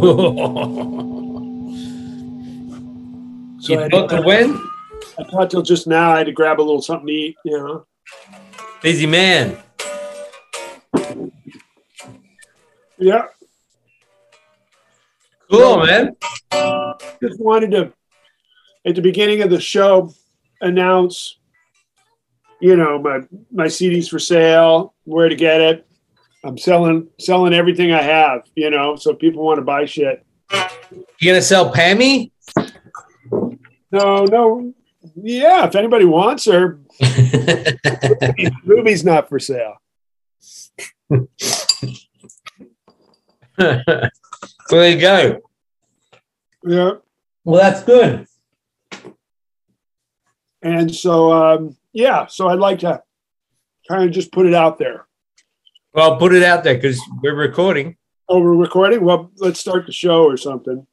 So I you to- to win? I thought till just now I had to grab a little something to eat, you know. Busy man. Yeah. Cool, man. Just wanted to, at the beginning of the show, announce, you know, my my CDs for sale, where to get it. I'm selling selling everything I have, you know, so people want to buy shit. You gonna sell Pammy? No, no, yeah. If anybody wants her, Ruby's not for sale. well, there you go. Yeah. Well, that's good. And so, um, yeah, so I'd like to kind of just put it out there. Well, put it out there because we're recording. Oh, we're recording? Well, let's start the show or something.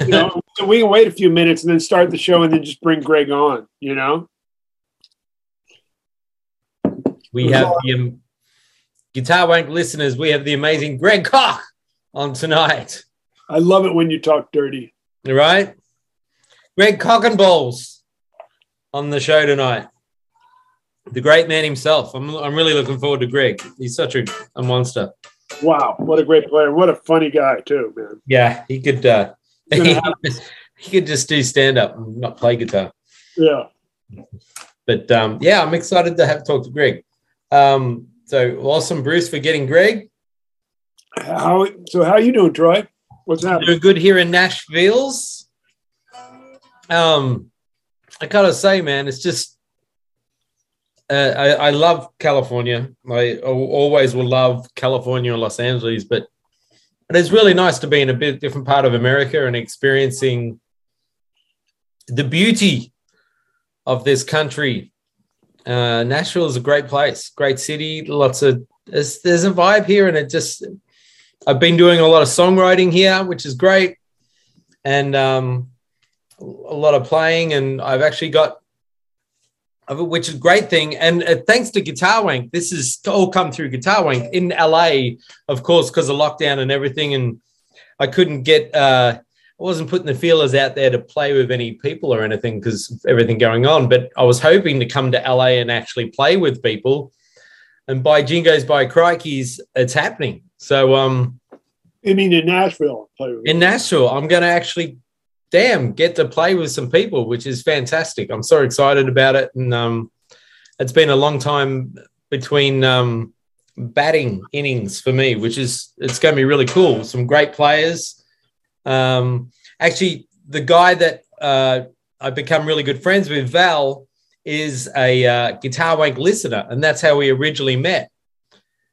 You know, we can wait a few minutes and then start the show and then just bring Greg on, you know? We have the um, Guitar Wank listeners. We have the amazing Greg Koch on tonight. I love it when you talk dirty. All right. Greg Cock and Balls on the show tonight. The great man himself. I'm, I'm really looking forward to Greg. He's such a, a monster. Wow, what a great player. What a funny guy, too, man. Yeah, he could uh, he, have- he could just do stand up and not play guitar. Yeah. But um, yeah, I'm excited to have talk to Greg. Um, so awesome, Bruce, for getting Greg. How so how you doing, Troy? What's happening? Doing good here in Nashville's. Um, I gotta say, man, it's just uh, I, I love California. I always will love California or Los Angeles, but but it's really nice to be in a bit different part of America and experiencing the beauty of this country. Uh, Nashville is a great place, great city. Lots of there's, there's a vibe here, and it just I've been doing a lot of songwriting here, which is great, and um, a lot of playing. And I've actually got, which is a great thing. And uh, thanks to Guitar Wank, this has all come through Guitar Wank in LA, of course, because of lockdown and everything. And I couldn't get, uh, I wasn't putting the feelers out there to play with any people or anything because everything going on. But I was hoping to come to LA and actually play with people. And by Jingo's, by Crikeys, it's happening. So, um, I mean in Nashville. in Nashville, I'm going to actually, damn, get to play with some people, which is fantastic. I'm so excited about it, and um, it's been a long time between um, batting innings for me, which is it's going to be really cool. Some great players. Um, actually, the guy that uh, I've become really good friends with, Val, is a uh, Guitar Wank listener, and that's how we originally met.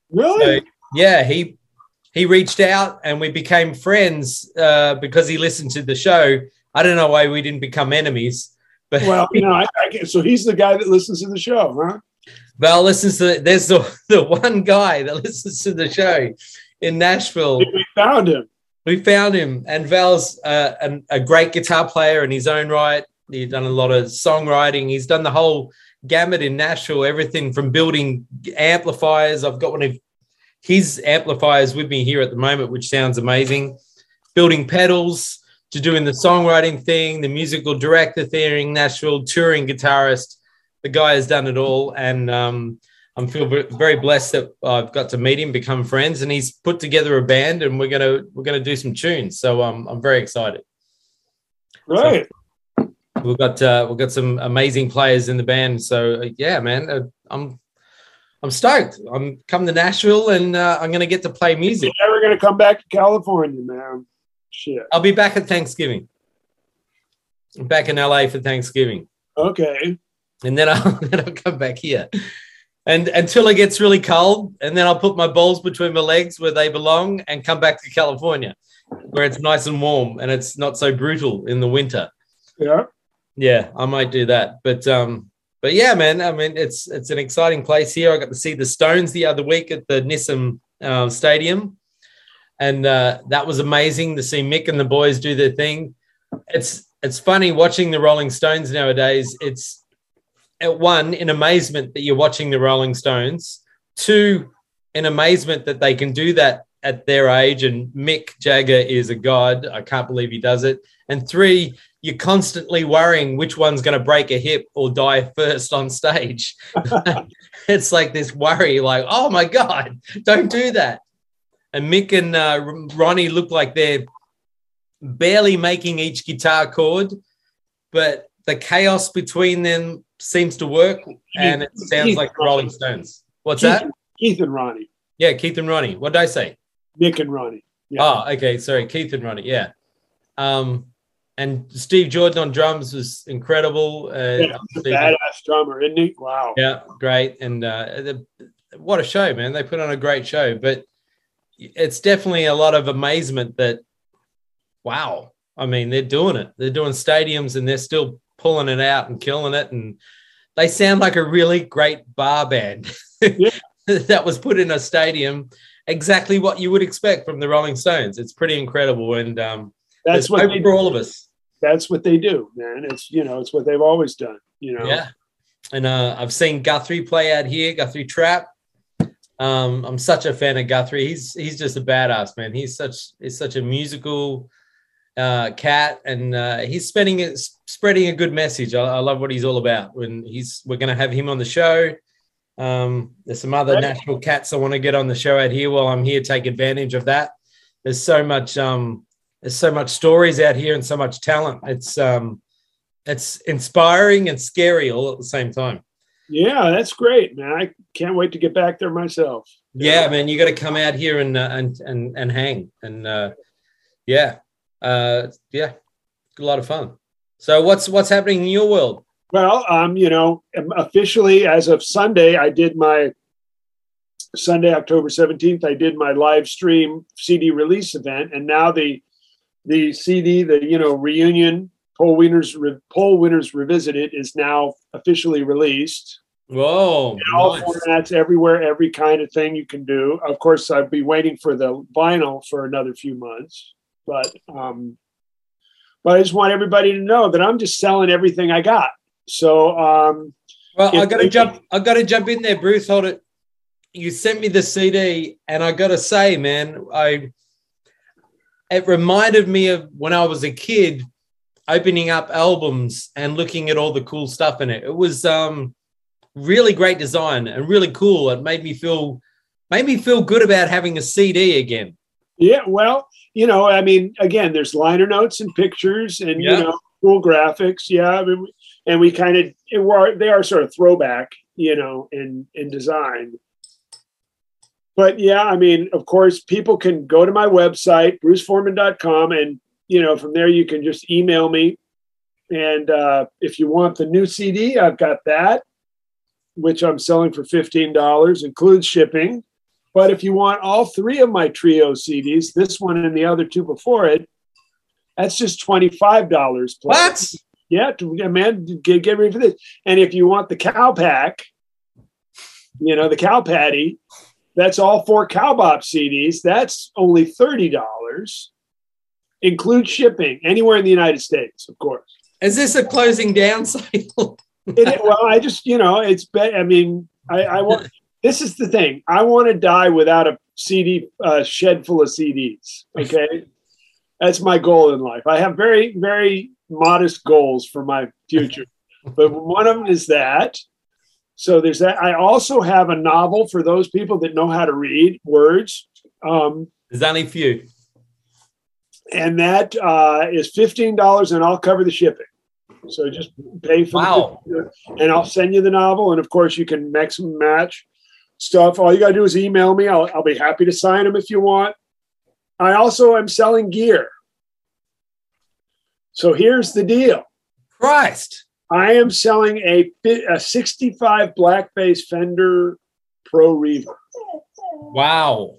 Really? So, yeah, he he reached out and we became friends uh, because he listened to the show. I don't know why we didn't become enemies, but well, no, I, I get, so he's the guy that listens to the show, huh? Val listens to. There's the the one guy that listens to the show in Nashville. We found him. We found him, and Val's uh, an, a great guitar player in his own right. He's done a lot of songwriting. He's done the whole gamut in Nashville, everything from building amplifiers. I've got one of his amplifiers with me here at the moment, which sounds amazing. Building pedals to doing the songwriting thing, the musical director thing, Nashville touring guitarist. The guy has done it all, and um, I'm feel very blessed that I've got to meet him, become friends, and he's put together a band, and we're gonna we're gonna do some tunes. So um, I'm very excited. Right. We've got uh, we've got some amazing players in the band. So uh, yeah, man, uh, I'm I'm stoked. I'm coming to Nashville, and uh, I'm gonna get to play music. You're never gonna come back to California, man. Shit. I'll be back at Thanksgiving. I'm back in LA for Thanksgiving, Okay. and then I'll then I'll come back here. And until it gets really cold, and then I'll put my balls between my legs where they belong and come back to California, where it's nice and warm and it's not so brutal in the winter. Yeah. Yeah, I might do that. But um, but yeah, man. I mean, it's it's an exciting place here. I got to see the Stones the other week at the Nissan uh, Stadium, and uh, that was amazing to see Mick and the boys do their thing. It's it's funny watching the Rolling Stones nowadays. It's at one in amazement that you're watching the Rolling Stones. Two, in amazement that they can do that at their age. And Mick Jagger is a god. I can't believe he does it. And three, you're constantly worrying which one's going to break a hip or die first on stage. it's like this worry, like, oh my God, don't do that. And Mick and uh, Ronnie look like they're barely making each guitar chord, but the chaos between them seems to work, and it sounds Keith like the Rolling Stones. What's Keith, that? Keith and Ronnie. Yeah, Keith and Ronnie. What did I say? Mick and Ronnie. Yeah. Oh, okay. Sorry, Keith and Ronnie. Yeah. Um, and Steve Jordan on drums was incredible. Uh, yeah, badass drummer, isn't he? Wow. Yeah, great. And uh, the, what a show, man! They put on a great show. But it's definitely a lot of amazement that, wow. I mean, they're doing it. They're doing stadiums, and they're still pulling it out and killing it. And they sound like a really great bar band yeah. that was put in a stadium. Exactly what you would expect from the Rolling Stones. It's pretty incredible, and um, that's what they, for all of us. That's what they do, man. It's you know, it's what they've always done. You know. Yeah. And uh, I've seen Guthrie play out here, Guthrie Trapp. Um, I'm such a fan of Guthrie. He's he's just a badass man. He's such he's such a musical uh, cat, and uh, he's spreading it, spreading a good message. I, I, love what he's all about. When he's we're going to have him on the show. Um, there's some other national cats I want to get on the show out here while I'm here. Take advantage of that. There's so much um, there's so much stories out here and so much talent. It's um, it's inspiring and scary all at the same time. Yeah, that's great, man. I can't wait to get back there myself. Yeah, man, you got to come out here and uh, and and and hang and uh, yeah, uh, yeah, a lot of fun. So what's what's happening in your world? Well, um, you know, officially as of Sunday, I did my Sunday, October 17th, I did my live stream CD release event. And now the the CD, the you know reunion poll winners re, poll winners revisited is now officially released. Whoa! In all nice. formats, everywhere, every kind of thing you can do. Of course, I'd be waiting for the vinyl for another few months, but um, but I just want everybody to know that I'm just selling everything I got. So um, well, I got to jump. I got to jump in there, Bruce. Hold it. You sent me the CD, and I got to say, man, I it reminded me of when I was a kid opening up albums and looking at all the cool stuff in it. It was um, really great design and really cool. It made me feel made me feel good about having a CD again. Yeah, well, you know, I mean, again, there's liner notes and pictures and yeah. you know, cool graphics. Yeah, I mean, and we kind of they are sort of throwback, you know, in in design but yeah, I mean, of course, people can go to my website, bruceforman.com, and you know, from there you can just email me. And uh, if you want the new CD, I've got that, which I'm selling for $15, includes shipping. But if you want all three of my trio CDs, this one and the other two before it, that's just $25 plus. What? Yeah, man, get, get ready for this. And if you want the cow pack, you know, the cow patty, that's all four Cowbop CDs. That's only $30. Include shipping anywhere in the United States, of course. Is this a closing down cycle? it, well, I just, you know, it's, be- I mean, I, I want, this is the thing. I want to die without a CD uh, shed full of CDs. Okay. That's my goal in life. I have very, very modest goals for my future, but one of them is that. So there's that. I also have a novel for those people that know how to read words. Um, there's only a few. And that uh, is $15 and I'll cover the shipping. So just pay for wow. The, and I'll send you the novel. And of course, you can mix and match stuff. All you got to do is email me. I'll, I'll be happy to sign them if you want. I also am selling gear. So here's the deal. Christ. I am selling a, a 65 blackface Fender Pro Reverb. Wow.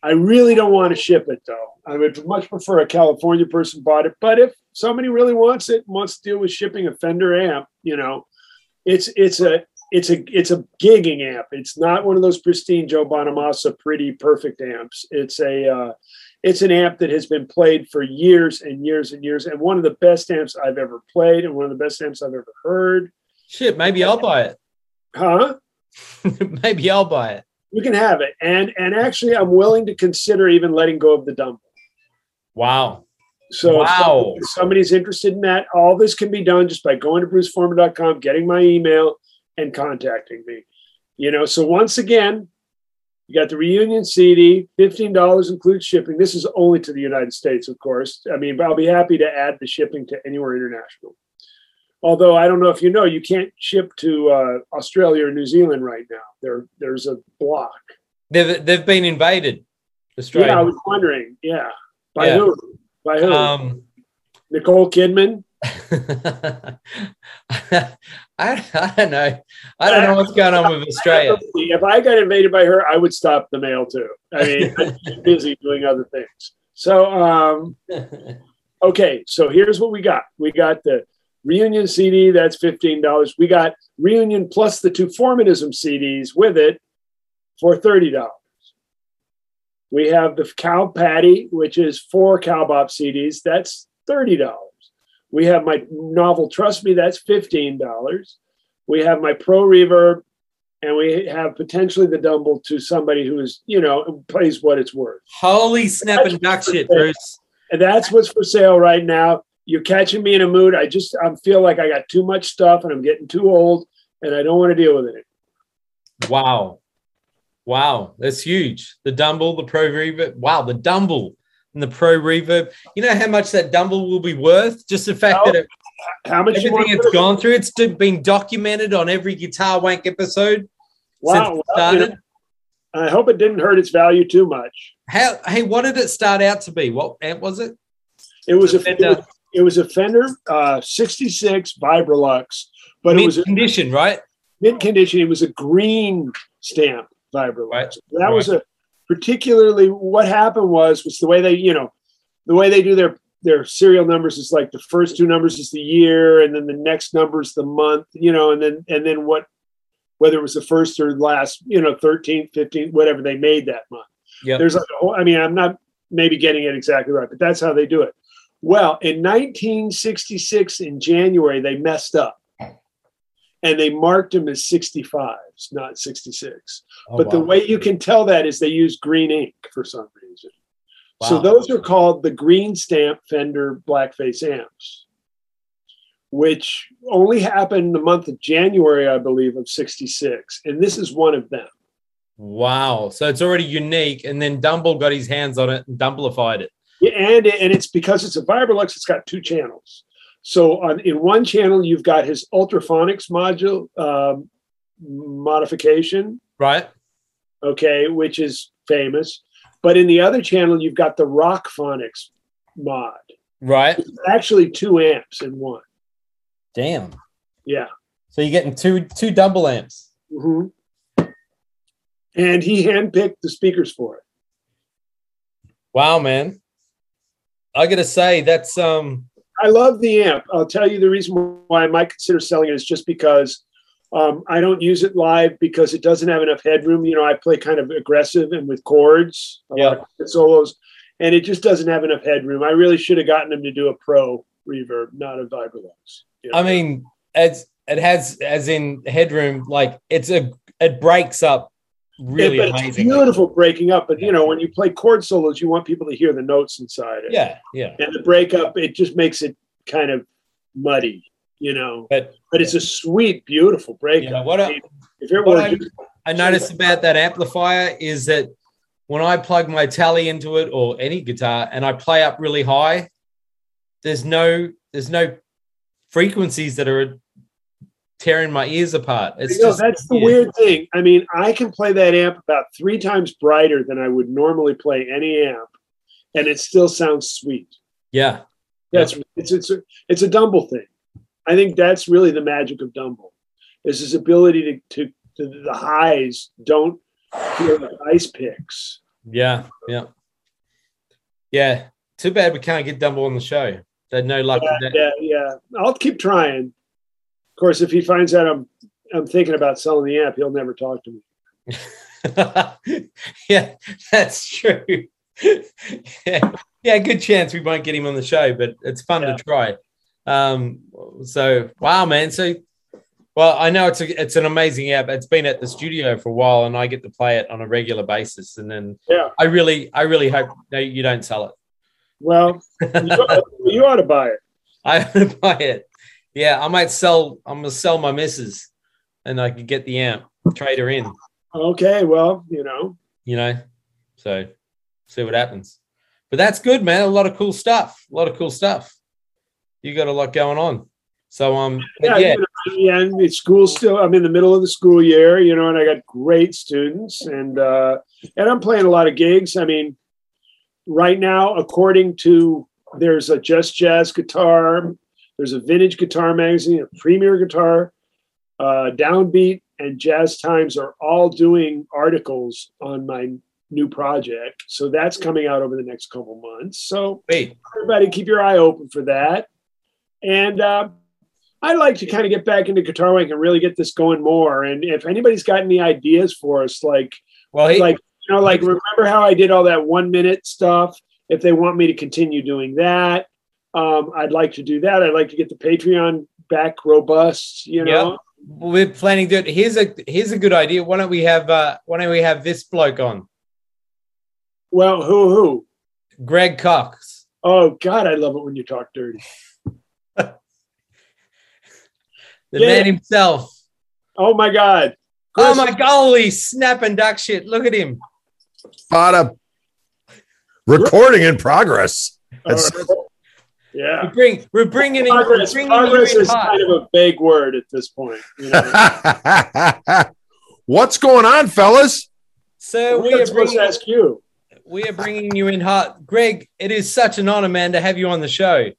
I really don't want to ship it though. I would much prefer a California person bought it. But if somebody really wants it, wants to deal with shipping a Fender amp, you know, it's it's a it's a it's a gigging amp. It's not one of those pristine Joe Bonamassa pretty perfect amps. It's a uh, it's an amp that has been played for years and years and years, and one of the best amps I've ever played, and one of the best amps I've ever heard. Shit, maybe I'll buy it. Huh? maybe I'll buy it. You can have it, and and actually, I'm willing to consider even letting go of the dumble. Wow. So Wow. if if somebody's interested in that, all this can be done just by going to bruceforman.com, getting my email, and contacting me. You know, so once again, you got the reunion CD, $15 includes shipping. This is only to the United States, of course. I mean, but I'll be happy to add the shipping to anywhere international. Although I don't know if you know, you can't ship to uh, Australia or New Zealand right now. There, there's a block. They've they've been invaded. Australia. Yeah, I was wondering. Yeah, by Yeah. who? By who? um Nicole Kidman. I, I don't know. I don't know what's going on with Australia. If I got invaded by her, I would stop the mail too. I mean, I'm busy doing other things. So, um, okay, so here's what we got. We got the reunion CD, that's $15. We got reunion plus the two formatism CDs with it for $30. We have the cow patty, which is four cowbop CDs, that's $30. We have my novel Trust Me, that's $15. We have my Pro Reverb, and we have potentially the Dumble to somebody who is, you know, plays what it's worth. Holy snapping duck shit, Bruce. And that's what's for sale right now. You're catching me in a mood. I just I feel like I got too much stuff and I'm getting too old and I don't want to deal with it. Wow. Wow. That's huge. The Dumble, the Pro Reverb. Wow, the Dumble and the Pro Reverb. You know how much that Dumble will be worth? Just the fact Well, that it, How much everything it's gone through, it's been documented on every Guitar Wank episode Wow, since it well, you know, I hope it didn't hurt its value too much. How, hey, what did it start out to be? What was it? It was a Fender. it was, it was a Fender uh, 66 Vibrolux, but it was a condition, right? Mid condition. It was a green stamp Vibrolux. Right. That was a particularly what happened was was the way they you know the way they do their their serial numbers is like the first two numbers is the year and then the next number is the month you know and then and then what whether it was the first or last you know 13th 15th whatever they made that month. Yeah. There's like a whole, i mean i'm not maybe getting it exactly right but that's how they do it. Well in 1966 in january they messed up. And they marked them as 65s not 66 Oh, but the way you can tell that is they use green ink for some reason. So those are called the green stamp Fender blackface amps, which only happened in the month of January, I believe, of 66. And this is one of them. Wow. So it's already unique. And then Dumble got his hands on it and Dumblified it. Yeah, And, and it's because it's a Vibrolux, it's got two channels. So on in one channel, you've got his Ultraphonics module um, modification, Right? okay, which is famous. But in the other channel, you've got the Rock Phonics mod. Right. It's actually two amps in one. Damn. Yeah. So you're getting two two double amps. hmm And he handpicked the speakers for it. Wow, man. I gotta say that's um I love the amp. I'll tell you the reason why I might consider selling it is just because um, I don't use it live because it doesn't have enough headroom. You know, I play kind of aggressive and with chords, a lot of solos, and it just doesn't have enough headroom. I really should have gotten him to do a pro reverb, not a Vibrolux. you know. I mean it's it has as in headroom, like it's a it breaks up really Yeah, amazing. beautiful breaking up. But you know, when you play chord solos, you want people to hear the notes inside it. Yeah, yeah. and the breakup it just makes it kind of muddy you know But but it's a sweet beautiful breakup. Yeah, what I- mean, if it what were I- noticed about that amplifier is that when I plug my tally into it or any guitar and I play up really high, there's no there's no frequencies that are tearing my ears apart. It's you know, just that's the yeah. weird thing. I mean i can play that amp about three times brighter than i would normally play any amp and it still sounds sweet. Yeah, that's it's it's a, it's a dumble thing i think that's really the magic of dumble is his ability to to, to the highs don't feel like ice picks yeah, yeah, yeah. Too bad we can't get Dumble on the show. They no luck yeah, yeah, yeah. I'll keep trying. Of course, if he finds out I'm I'm thinking about selling the app, he'll never talk to me. yeah, that's true. yeah, yeah, good chance we won't get him on the show, but it's fun Yeah. to try. Um, so wow, man. So Well, I know it's a, it's an amazing app. It's been at the studio for a while, and I get to play it on a regular basis. And then Yeah. I really, I really hope that you don't sell it. Well, you ought, you ought to buy it. I would buy it. Yeah, I might sell. I'm gonna sell my missus, and I could get the amp, trade her in. Okay, well, you know, You know, so see what happens. But that's good, man. A lot of cool stuff. A lot of cool stuff. You got a lot going on. So um, yeah, yeah, you know, yeah. And it's school still. I'm in the middle of the school year, you know, and I got great students, and uh, and I'm playing a lot of gigs. I mean, right now, according to there's a Just Jazz Guitar, there's a Vintage Guitar magazine, a Premier Guitar, uh, Downbeat, and Jazz Times are all doing articles on my new project. So that's coming out over the next couple months. So wait, everybody keep your eye open for that. And uh, I'd like to kind of get back into guitar wank and really get this going more. And if anybody's got any ideas for us, like well, he, like you know, like remember how I did all that one minute stuff? If they want me to continue doing that, um, I'd like to do that. I'd like to get the Patreon back robust. You know, we're planning to. Here's a here's a good idea. Why don't we have uh, why don't we have this bloke on, well, who who? Greg Cox? Oh God, I love it when you talk dirty. the Yeah. man himself. Oh my God. Oh my golly, snap and duck shit. Look at him. Spot up. Recording in progress. Uh, That's- Yeah. We bring we're bringing in, we're Progress, bringing progress in is hot. kind of a vague word at this point. You know? What's going on, fellas? So we We're bringing to ask you. we are bringing you in hot. Greg, it is such an honor, man, to have you on the show.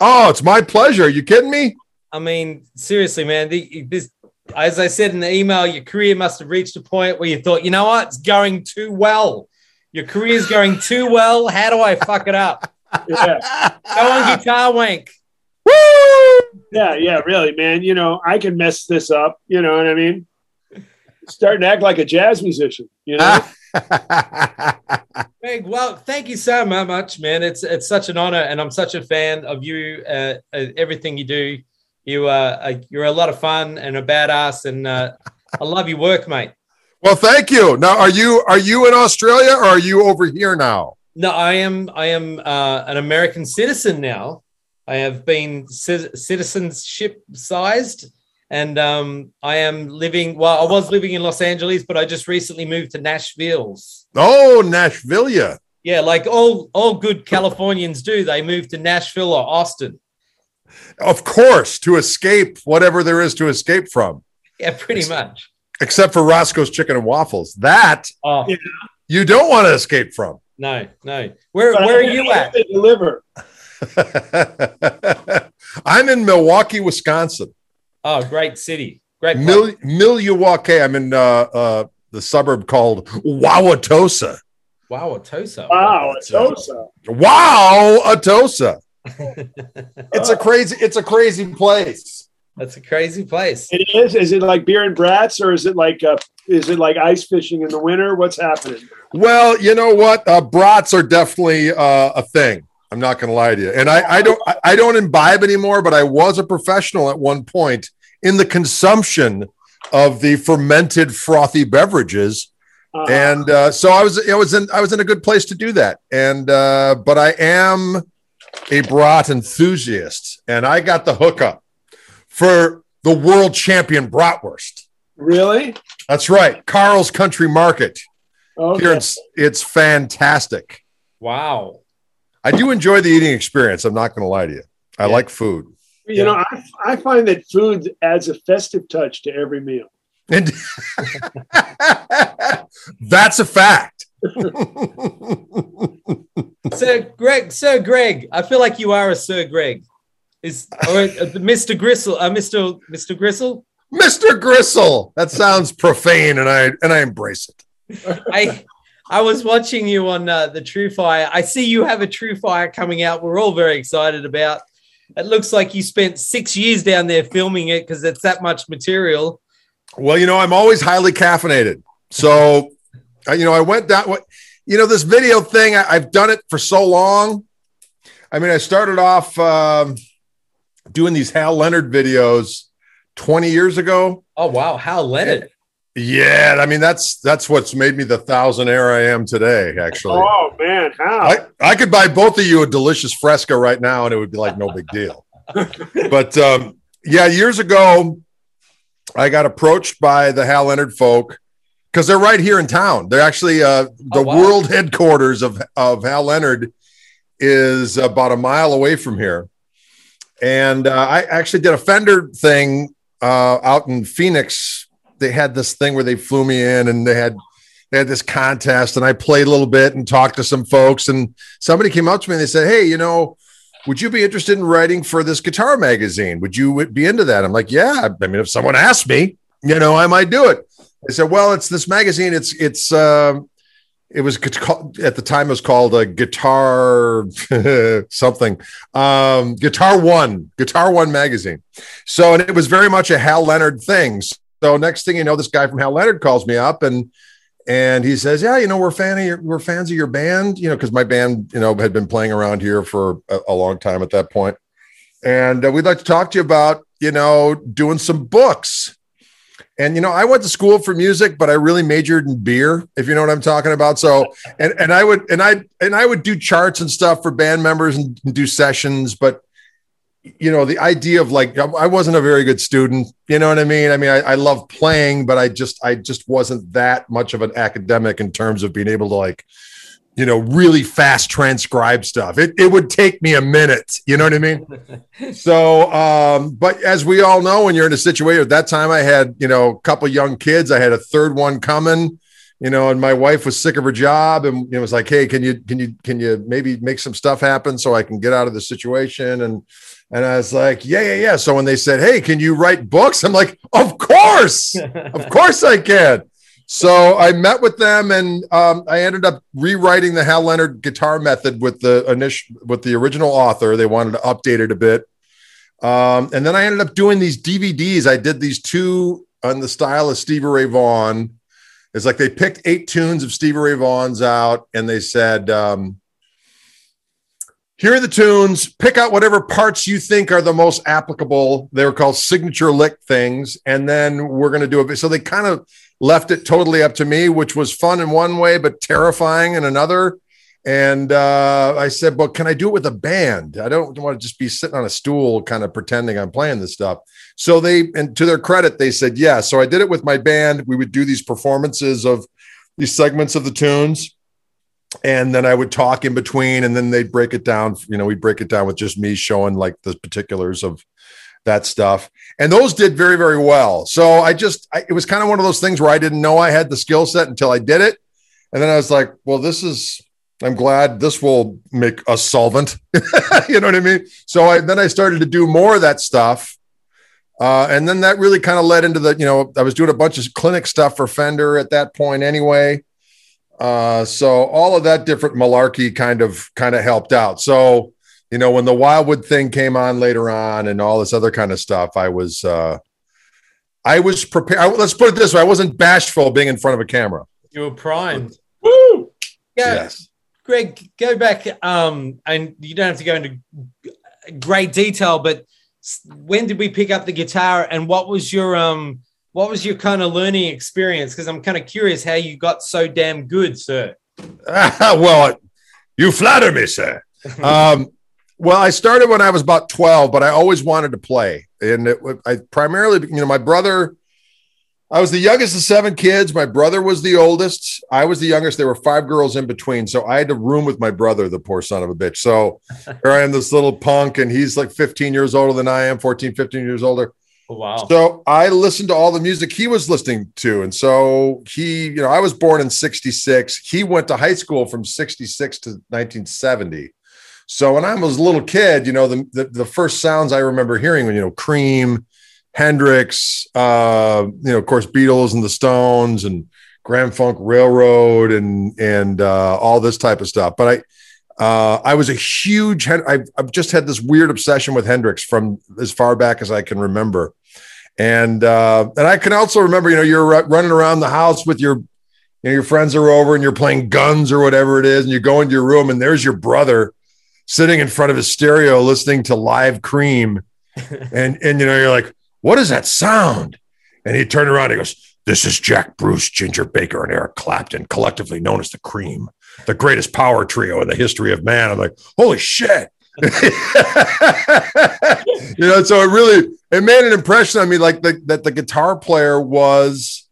Oh, it's my pleasure. Are you kidding me? I mean, seriously, man. The, this, as I said in the email, your career must have reached a point where you thought, you know what, it's going too well. Your career's going too well. How do I fuck it up? Yeah. Go on, guitar wank. Woo! yeah, yeah, really, man. You know, I can mess this up. You know what I mean? Starting to act like a jazz musician. You know? Greg, well, thank you so mu- much, man. It's it's such an honor, and I'm such a fan of you. Uh, everything you do, you uh, uh, you're a lot of fun and a badass, and uh, I love your work, mate. well, thank you. Now, are you are you in Australia or are you over here now? No, I am I am uh, an American citizen now. I have been ci- citizenship sized, and um, I am living. Well, I was living in Los Angeles, but I just recently moved to Nashville's. Oh, Nashville. yeah. Yeah, like all all good Californians do. They move to Nashville or Austin. Of course, to escape whatever there is to escape from, Yeah, pretty much. except for Roscoe's Chicken and Waffles. That Oh you don't want to escape from. no, no. Where But where I are you at? They deliver. I'm in Milwaukee, Wisconsin. Oh, great city. Great. place. Mil- Milwaukee. I'm in uh, uh, the suburb called Wauwatosa. Wow, Atosa. Wow, that's, it's Osa. Wow, Atosa. It's a crazy, it's a crazy place. That's a crazy place. It is. Is it like beer and brats, or is it like uh, is it like ice fishing in the winter? What's happening? Well, you know what? Uh, brats are definitely uh, a thing. I'm not going to lie to you. And I, I don't, I, I don't imbibe anymore, but I was a professional at one point in the consumption of the fermented frothy beverages. Uh, and uh, so I was I was in I was in a good place to do that. And uh, but I am a brat enthusiast, and I got the hookup for the world champion bratwurst. really? That's right, Carl's Country Market. Here it's it's fantastic. Wow. I do enjoy the eating experience. I'm not going to lie to you. I Yeah. like food, You know, I, I find that food adds a festive touch to every meal. and that's a fact. Sir Greg, Sir Greg, I feel like you are a Sir Greg. Is or uh, Mr. Gristle, uh, Mr. Mr. Gristle? Mr. Gristle. That sounds profane, and I and I embrace it. I I was watching you on uh, the TrueFire. I see you have a TrueFire coming out. We're all very excited about. It looks like you spent six years down there filming it because it's that much material. Well, you know, I'm always highly caffeinated. So, uh, you know, I went down. What you know, this video thing. I, I've done it for so long. I mean, I started off um, doing these Hal Leonard videos 20 years ago. Oh wow, Hal Leonard. Yeah, I mean that's that's what's made me the thousandaire I am today. Actually, Oh man, how? I, I could buy both of you a delicious fresca right now, and it would be like no big deal. but um, yeah, years ago, I got approached by the Hal Leonard folk because they're right here in town. They're actually uh, the Oh, wow. world headquarters of of Hal Leonard is about a mile away from here, and uh, I actually did a Fender thing uh, out in Phoenix. They had this thing where they flew me in, and they had they had this contest, and I played a little bit and talked to some folks, and somebody came up to me and they said, "Hey, you know." Would you be interested in writing for this guitar magazine? Would you be into that? I'm like, yeah. I mean, if someone asked me, you know, I might do it. They said, well, it's this magazine. It's it's um, it was at the time it was called a guitar something um, guitar one guitar one magazine. So and it was very much a hal leonard thing. So next thing you know this guy from hal leonard calls me up and and he says yeah you know we're fan of your, we're fans of your band you know because my band you know had been playing around here for a, a long time at that point. And uh, we'd like to talk to you about you know doing some books and you know, I went to school for music, but I really majored in beer, if you know what I'm talking about. So, and and I would and I and I would do charts and stuff for band members and, and do sessions, but you know, the idea of like I wasn't a very good student, you know what I mean? I mean, I, I love playing, but I just I just wasn't that much of an academic in terms of being able to like you know, really fast transcribe stuff. It, it would take me a minute. You know what I mean? so, um, but as we all know, when you're in a situation at that time, I had, you know, a couple young kids. I had a third one coming, you know, and my wife was sick of her job and it was like, Hey, can you, can you, can you maybe make some stuff happen so I can get out of the situation? And, and I was like, yeah, yeah, yeah. So when they said, Hey, can you write books? I'm like, of course, of course I can. So I met with them, and um, I ended up rewriting the Hal Leonard guitar method with the initial with the original author. They wanted to update it a bit, um, and then I ended up doing these DVDs. I did these two on the style of Stevie Ray Vaughan. It's like they picked eight tunes of Stevie Ray Vaughan's out, and they said, um, "Here are the tunes. Pick out whatever parts you think are the most applicable." They were called signature lick things, and then we're going to do it. So they kind of left it totally up to me, which was fun in one way, but terrifying in another. And uh, I said, well, can I do it with a band? I don't want to just be sitting on a stool, kind of pretending I'm playing this stuff. So they, and to their credit, they said, yeah. So I did it with my band. We would do these performances of these segments of the tunes. And then I would talk in between, and then they'd break it down. You know, we'd break it down with just me showing like the particulars of that stuff. And those did very very well. So i just I, it was kind of one of those things where i didn't know i had the skill set until i did it. And then i was like well this is i'm glad this will make us solvent. You know what i mean? So I, then i started to do more of that stuff. Uh, and then that really kind of led into the you know i was doing a bunch of clinic stuff for fender at that point anyway. Uh, so all of that different malarkey kind of kind of helped out. So you know, when the Wildwood thing came on later on and all this other kind of stuff, I was, uh, I was prepared. Let's put it this way: I wasn't bashful being in front of a camera. You were primed. Woo! Yeah, Yes. Greg, go back. Um, and you don't have to go into great detail, but when did we pick up the guitar, and what was your um, what was your kind of learning experience? Because I'm kind of curious how you got so damn good, sir. well, you flatter me, sir. um, well, I started when I was about 12, but I always wanted to play. And it, I primarily, you know, my brother, I was the youngest of seven kids. My brother was the oldest. I was the youngest. There were five girls in between. So I had to room with my brother, the poor son of a bitch. So here I am, this little punk, and he's like 15 years older than I am, 14, 15 years older. Oh, wow. So I listened to all the music he was listening to. And so he, you know, I was born in 66. He went to high school from 66 to 1970. So when I was a little kid, you know, the, the, the first sounds I remember hearing, were, you know, Cream, Hendrix, uh, you know, of course, Beatles and the Stones and Grand Funk Railroad and and uh, all this type of stuff. But I uh, I was a huge. I've, I've just had this weird obsession with Hendrix from as far back as I can remember, and uh, and I can also remember, you know, you're ru- running around the house with your, you know, your friends are over and you're playing guns or whatever it is, and you go into your room and there's your brother sitting in front of his stereo listening to Live Cream, and and you know you're like, what is that sound? And he turned around and he goes, This is Jack Bruce, Ginger Baker, and Eric Clapton, collectively known as the Cream, the greatest power trio in the history of man. I'm like, Holy shit. you know, so it really it made an impression on me, like the, that the guitar player was,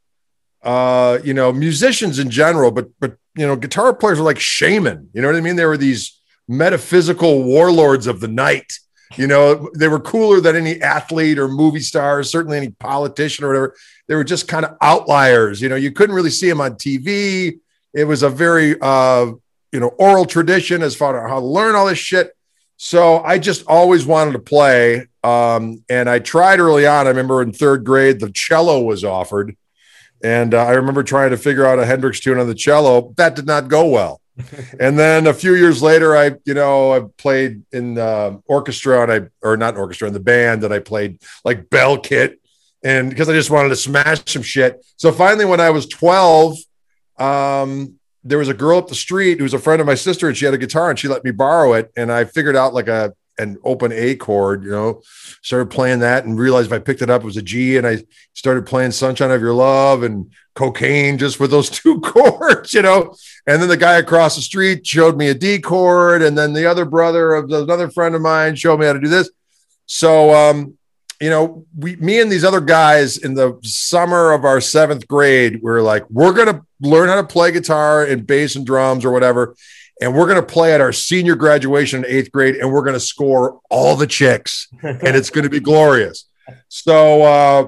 uh, you know, musicians in general, but but you know, guitar players are like shaman. You know what I mean? There were these metaphysical warlords of the night. You know, they were cooler than any athlete or movie star, certainly any politician or whatever. They were just kind of outliers. You know, you couldn't really see them on TV. It was a very, uh, you know, oral tradition as far as how to learn all this shit. So I just always wanted to play. Um, and I tried early on. I remember in third grade, the cello was offered. And uh, I remember trying to figure out a Hendrix tune on the cello. That did not go well. and then a few years later, I, you know, I played in uh, orchestra and I, or not orchestra, in the band, and I played like bell kit, and because I just wanted to smash some shit. So finally, when I was 12, um, there was a girl up the street who was a friend of my sister, and she had a guitar, and she let me borrow it, and I figured out like a an open A chord, you know, started playing that and realized if I picked it up, it was a G. And I started playing Sunshine of Your Love and cocaine just with those two chords, you know. And then the guy across the street showed me a D chord. And then the other brother of another friend of mine showed me how to do this. So, um, you know, we, me and these other guys in the summer of our seventh grade, we are like, we're going to learn how to play guitar and bass and drums or whatever and we're going to play at our senior graduation in eighth grade and we're going to score all the chicks and it's going to be glorious. So uh,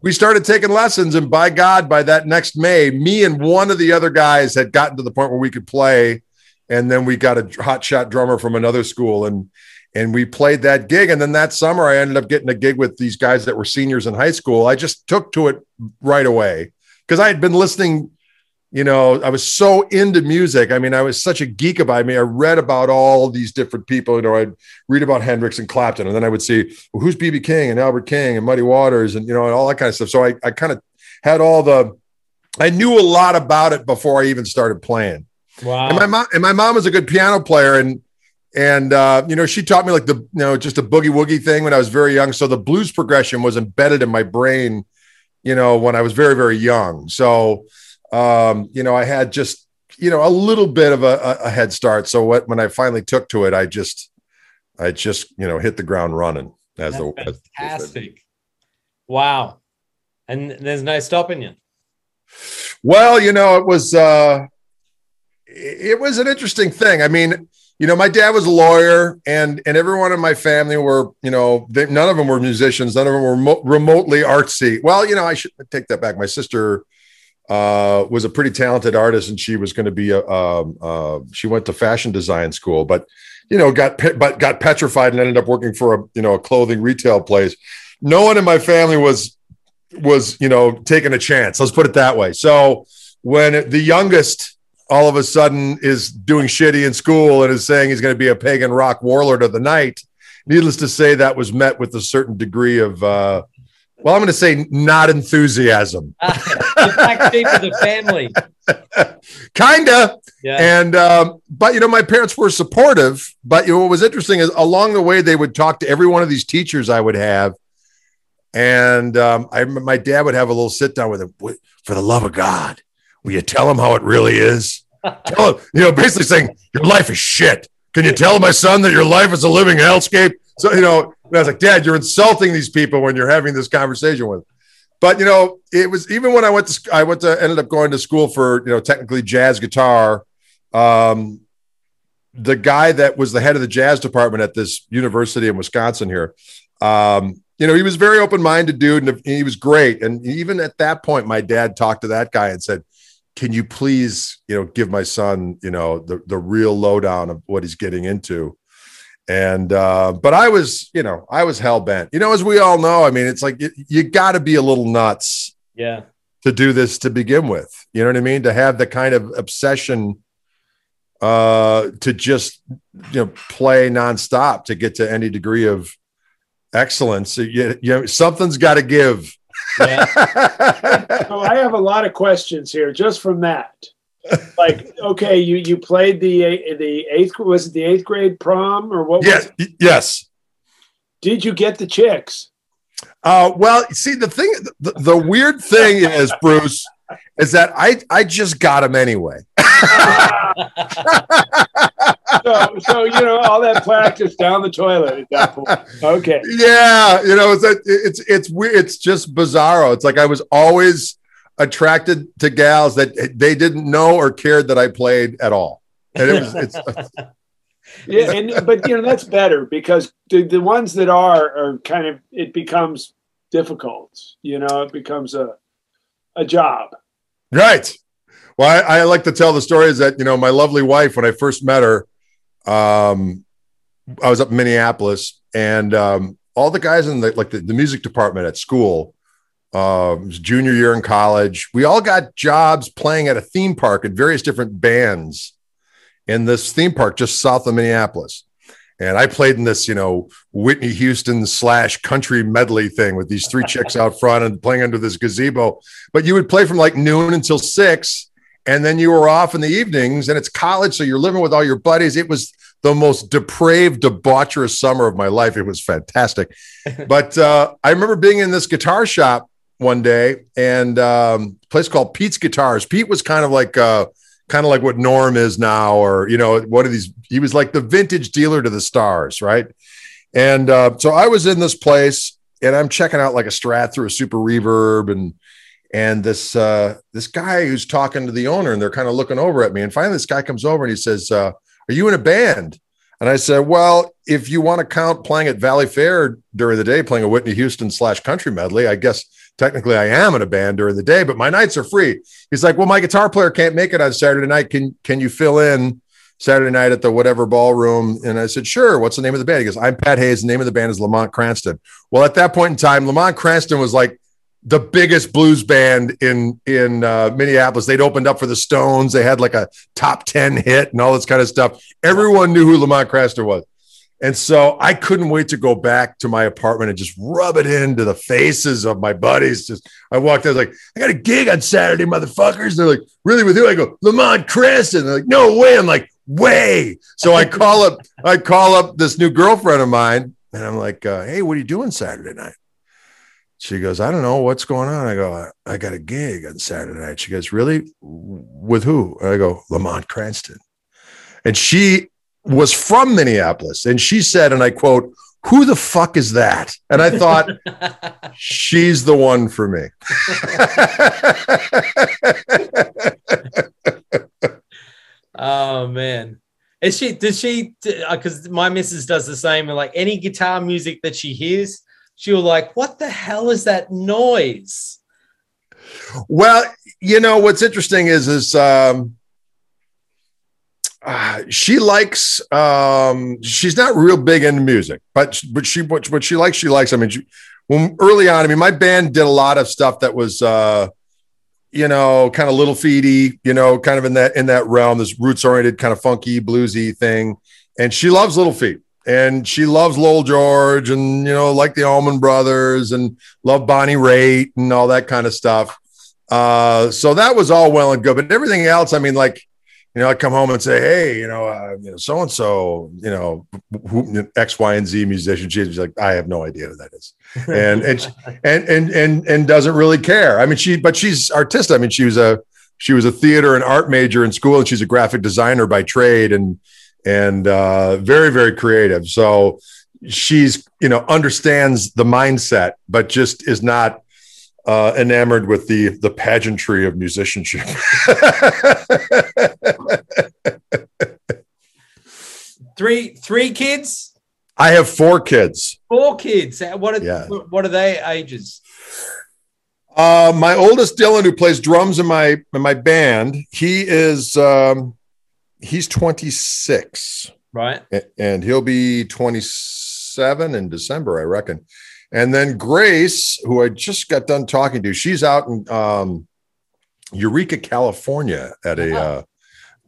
we started taking lessons and by god by that next may me and one of the other guys had gotten to the point where we could play and then we got a hot shot drummer from another school and and we played that gig. And then that summer i ended up getting a gig with these guys that were seniors in high school. I just took to it right away because i had been listening you know, I was so into music. I mean, I was such a geek about it. I mean, I read about all these different people. You know, I'd read about Hendrix and Clapton, and then I would see well, who's BB King and Albert King and Muddy Waters and you know, and all that kind of stuff. So I, I kind of had all the, I knew a lot about it before I even started playing. Wow. And my mom, and my mom was a good piano player, and and uh, you know, she taught me like the you know just a boogie woogie thing when I was very young. So the blues progression was embedded in my brain, you know, when I was very very young. So um, you know, I had just, you know, a little bit of a, a head start. So what, when I finally took to it, I just, I just, you know, hit the ground running as That's the fantastic. wow. And there's no stopping you. Well, you know, it was, uh, it was an interesting thing. I mean, you know, my dad was a lawyer, and and everyone in my family were, you know, they, none of them were musicians, none of them were mo- remotely artsy. Well, you know, I should take that back. My sister uh, was a pretty talented artist, and she was going to be a. Um, uh, she went to fashion design school, but you know, got pe- but got petrified and ended up working for a you know a clothing retail place. No one in my family was was you know taking a chance. Let's put it that way. So when the youngest all of a sudden is doing shitty in school and is saying he's going to be a pagan rock warlord of the night, needless to say, that was met with a certain degree of. Uh, well, I'm going to say not enthusiasm. the black sheep of the family. Kinda. Yeah. And um, but you know, my parents were supportive. But you know, what was interesting is along the way they would talk to every one of these teachers I would have, and um, I my dad would have a little sit down with him. For the love of God, will you tell him how it really is? tell him, you know, basically saying your life is shit. Can you tell my son that your life is a living hellscape? So you know, I was like, Dad, you're insulting these people when you're having this conversation with. Them. But you know, it was even when I went to I went to ended up going to school for you know technically jazz guitar. Um, the guy that was the head of the jazz department at this university in Wisconsin here, um, you know, he was very open minded dude, and he was great. And even at that point, my dad talked to that guy and said, "Can you please, you know, give my son, you know, the the real lowdown of what he's getting into." And uh but i was you know i was hell-bent. You know as we all know i mean it's like you, you got to be a little nuts yeah. to do this to begin with. You know what i mean? To have the kind of obsession uh to just you know play nonstop to get to any degree of excellence you, you know something's got to give. Yeah. so i have a lot of questions here just from that like okay you you played the the eighth was it the eighth grade prom or what yes yes did you get the chicks Uh, well, see, the thing, the, the weird thing is, Bruce, is that I I just got him anyway. so, so you know, all that practice down the toilet at that point. Okay. Yeah, you know, it's it's it's weird. It's just bizarro. It's like I was always attracted to gals that they didn't know or cared that I played at all, and it was it's. yeah, and but you know that's better because the, the ones that are are kind of it becomes difficult. You know, it becomes a a job. Right. Well, I, I, like to tell the story is that you know my lovely wife when I first met her, um, I was up in Minneapolis, and um, all the guys in the like the, the music department at school, uh, junior year in college, we all got jobs playing at a theme park at various different bands in this theme park just south of Minneapolis. And I played in this, you know, Whitney Houston slash country medley thing with these three chicks out front and playing under this gazebo. But you would play from like noon until six and then you were off in the evenings and it's college so you're living with all your buddies it was the most depraved debaucherous summer of my life it was fantastic but uh, i remember being in this guitar shop one day and um, place called pete's guitars pete was kind of like uh, kind of like what norm is now or you know one of these he was like the vintage dealer to the stars right and uh, so i was in this place and i'm checking out like a strat through a super reverb and and this uh, this guy who's talking to the owner, and they're kind of looking over at me. And finally, this guy comes over and he says, uh, "Are you in a band?" And I said, "Well, if you want to count playing at Valleyfair during the day, playing a Whitney Houston slash country medley, I guess technically I am in a band during the day, but my nights are free." He's like, "Well, my guitar player can't make it on Saturday night. Can can you fill in?" Saturday night at the whatever ballroom. And I said, sure. What's the name of the band? He goes, I'm Pat Hayes. The name of the band is Lamont Cranston. Well, at that point in time, Lamont Cranston was like the biggest blues band in in uh, Minneapolis. They'd opened up for the Stones. They had like a top ten hit and all this kind of stuff. Everyone knew who Lamont Cranston was, and so I couldn't wait to go back to my apartment and just rub it into the faces of my buddies. Just I walked. I was like, I got a gig on Saturday, motherfuckers. They're like, really with who? I go, Lamont Cranston. They're like, no way. I'm like, way. So I call up. I call up this new girlfriend of mine, and I'm like, uh, hey, what are you doing Saturday night? She goes, I don't know what's going on. I go, I got a gig on Saturday night. She goes, Really? With who? I go, Lamont Cranston. And she was from Minneapolis. And she said, and I quote, Who the fuck is that? And I thought, She's the one for me. oh, man. Is she, does she, because uh, my missus does the same, and like any guitar music that she hears, she'll like, What the hell is that noise? Well, you know, what's interesting is, is, um, uh, she likes um she's not real big into music but but she what, what she likes she likes. I mean she, when early on i mean my band did a lot of stuff that was uh you know kind of little feedy you know kind of in that in that realm this roots oriented kind of funky bluesy thing. And she loves little feat and she loves Lowell George and you know like the Allman Brothers and love Bonnie Raitt and all that kind of stuff. Uh, so that was all well and good, but everything else, I mean, like you know, I come home and say, hey, you know, uh, you know, so and so, you know, who, X, Y, and Z musician. She's like, I have no idea who that is, and and and and and and doesn't really care. I mean, she, but she's artistic. I mean, she was a she was a theater and art major in school, and she's a graphic designer by trade, and and uh, very very creative. So she's you know understands the mindset, but just is not uh, enamored with the the pageantry of musicianship. three three kids. I have four kids. Four kids. What are yeah. what are they ages? Uh, my oldest Dylan, who plays drums in my in my band, he is um, he's 26. Right. And he'll be 27 in December, I reckon. And then Grace, who I just got done talking to, she's out in um, Eureka, California at a uh,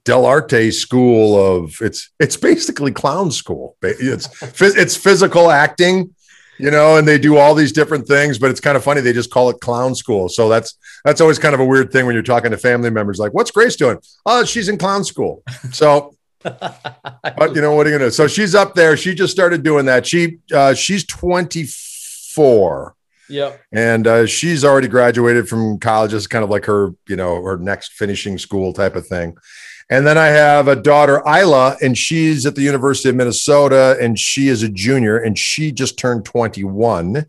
Dell'Arte school of it's it's basically clown school. It's it's physical acting you know, and they do all these different things, but it's kind of funny. They just call it clown school. So that's that's always kind of a weird thing when you're talking to family members. Like, what's Grace doing? Oh, she's in clown school. So, but you know what are you gonna? Do? So she's up there. She just started doing that. She uh, she's 24, Yep. and uh, she's already graduated from college. It's kind of like her, you know, her next finishing school type of thing. And then I have a daughter, Isla, and she's at the University of Minnesota, and she is a junior, and she just turned 21.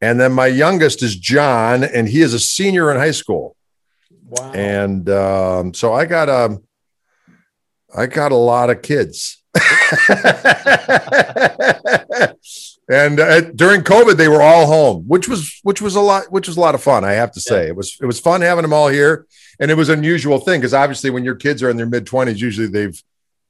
And then my youngest is John, and he is a senior in high school. Wow. And um, so I got um, I got a lot of kids. and uh, during COVID, they were all home, which was which was a lot, which was a lot of fun. I have to say, it was it was fun having them all here, and it was an unusual thing because obviously, when your kids are in their mid twenties, usually they've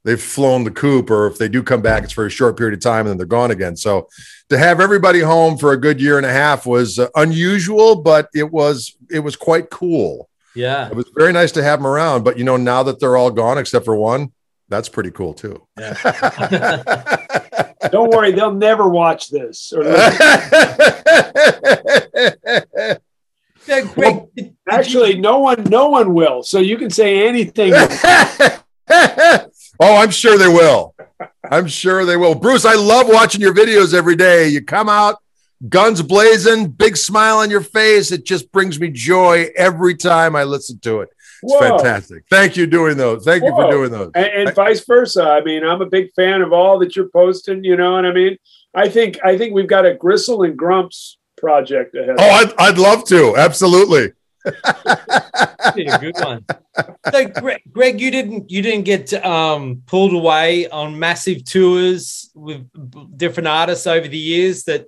they've flown the coop, or if they do come back, it's for a short period of time and then they're gone again. So to have everybody home for a good year and a half was uh, unusual, but it was it was quite cool. yeah. It was very nice to have them around, but you know, now that they're all gone except for one, that's pretty cool too. Don't worry, they'll never watch this. Or listen. Yeah, Greg, did- did you- Actually, no one, no one will. So you can say anything. oh, I'm sure they will. I'm sure they will. Bruce, I love watching your videos every day. You come out, guns blazing, big smile on your face. It just brings me joy every time I listen to it. It's Whoa. fantastic. Thank you doing those. Thank you for doing those. and, and vice versa. I mean, I'm a big fan of all that you're posting. You know what I mean? I think I think we've got a Gristle and Grumps project ahead. Oh, I'd, I'd love to. Absolutely. be a good one. So, Greg, Greg, you didn't you didn't get um, pulled away on massive tours with different artists over the years that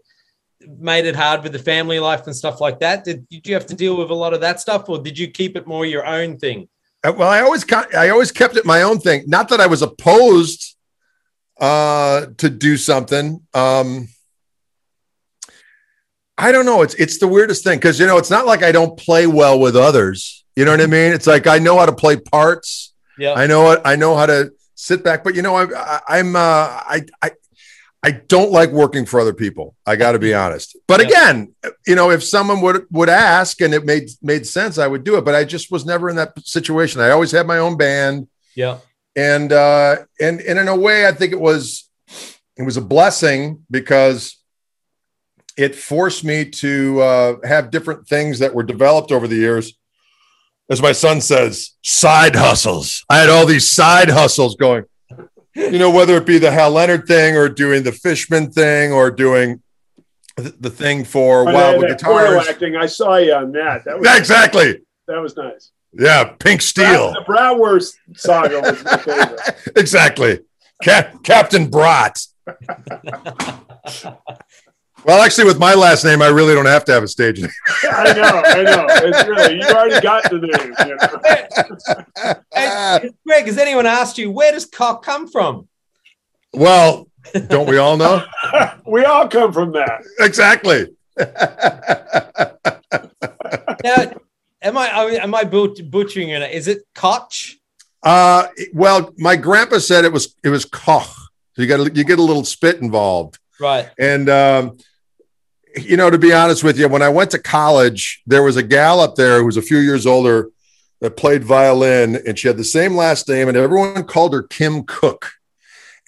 made it hard with the family life and stuff like that. Did, did you have to deal with a lot of that stuff, or did you keep it more your own thing? Uh, Well, I always I always kept it my own thing. Not that I was opposed uh, to do something. Um, I don't know. It's it's the weirdest thing because you know it's not like I don't play well with others. You know what I mean? It's like I know how to play parts. Yeah, I know what I know how to sit back. But you know, I, I, I'm uh, I I I don't like working for other people. I got to be honest. But Yeah. again, you know, if someone would would ask and it made made sense, I would do it. But I just was never in that situation. I always had my own band, yeah, and uh, and and in a way, I think it was it was a blessing because it forced me to uh, have different things that were developed over the years. As my son says, side hustles. I had all these side hustles going. You know, whether it be the Hal Leonard thing or doing the Fishman thing or doing the, thing for Oh, Wild that- with that portal Guitars. acting. I saw you on that. That was exactly. that was nice. Yeah, Pink Steel. The Bratwurst saga was my favorite. exactly. Cap- Captain Brat. well, actually, with my last name, I really don't have to have a stage name. I know, I know. It's really you already got the name. You know? Hey, Greg, has anyone asked you where does cock come from? well, don't we all know? we all come from that. exactly. Now, am I I mean, am I but- butchering it? Is it Koch? uh, well, my grandpa said it was it was koch. So you got you get a little spit involved. Right. And um, you know, to be honest with you, when I went to college, there was a gal up there who was a few years older that played violin, and she had the same last name, and everyone called her Kim Cook.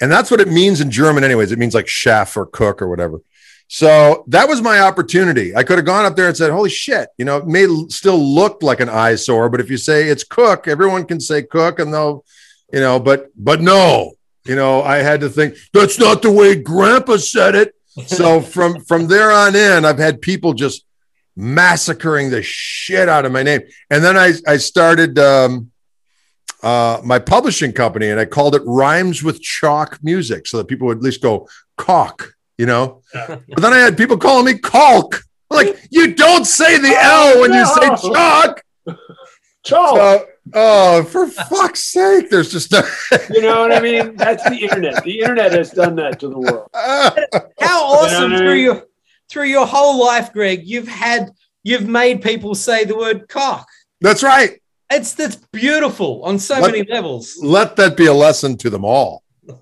And that's what it means in German, anyways. It means like chef or cook or whatever. So that was my opportunity. I could have gone up there and said, "Holy shit!" You know, it may still look like an eyesore, but if you say it's cook, everyone can say cook, and they'll, you know. But but no, you know, I had to think that's not the way Grandpa said it so from from there on in i've had people just massacring the shit out of my name. And then i i started um uh my publishing company and i called it rhymes with chalk music so that people would at least go caulk you know? But then i had people calling me caulk. Like you don't say the l when you say chalk. chalk. So, oh for fuck's sake there's just no you know what I mean? That's the internet. The internet has done that to the world. How awesome Yeah, through your through your whole life, Greg, you've had you've made people say the word cock. that's right It's that's beautiful on so Let- many levels. let that be a lesson to them all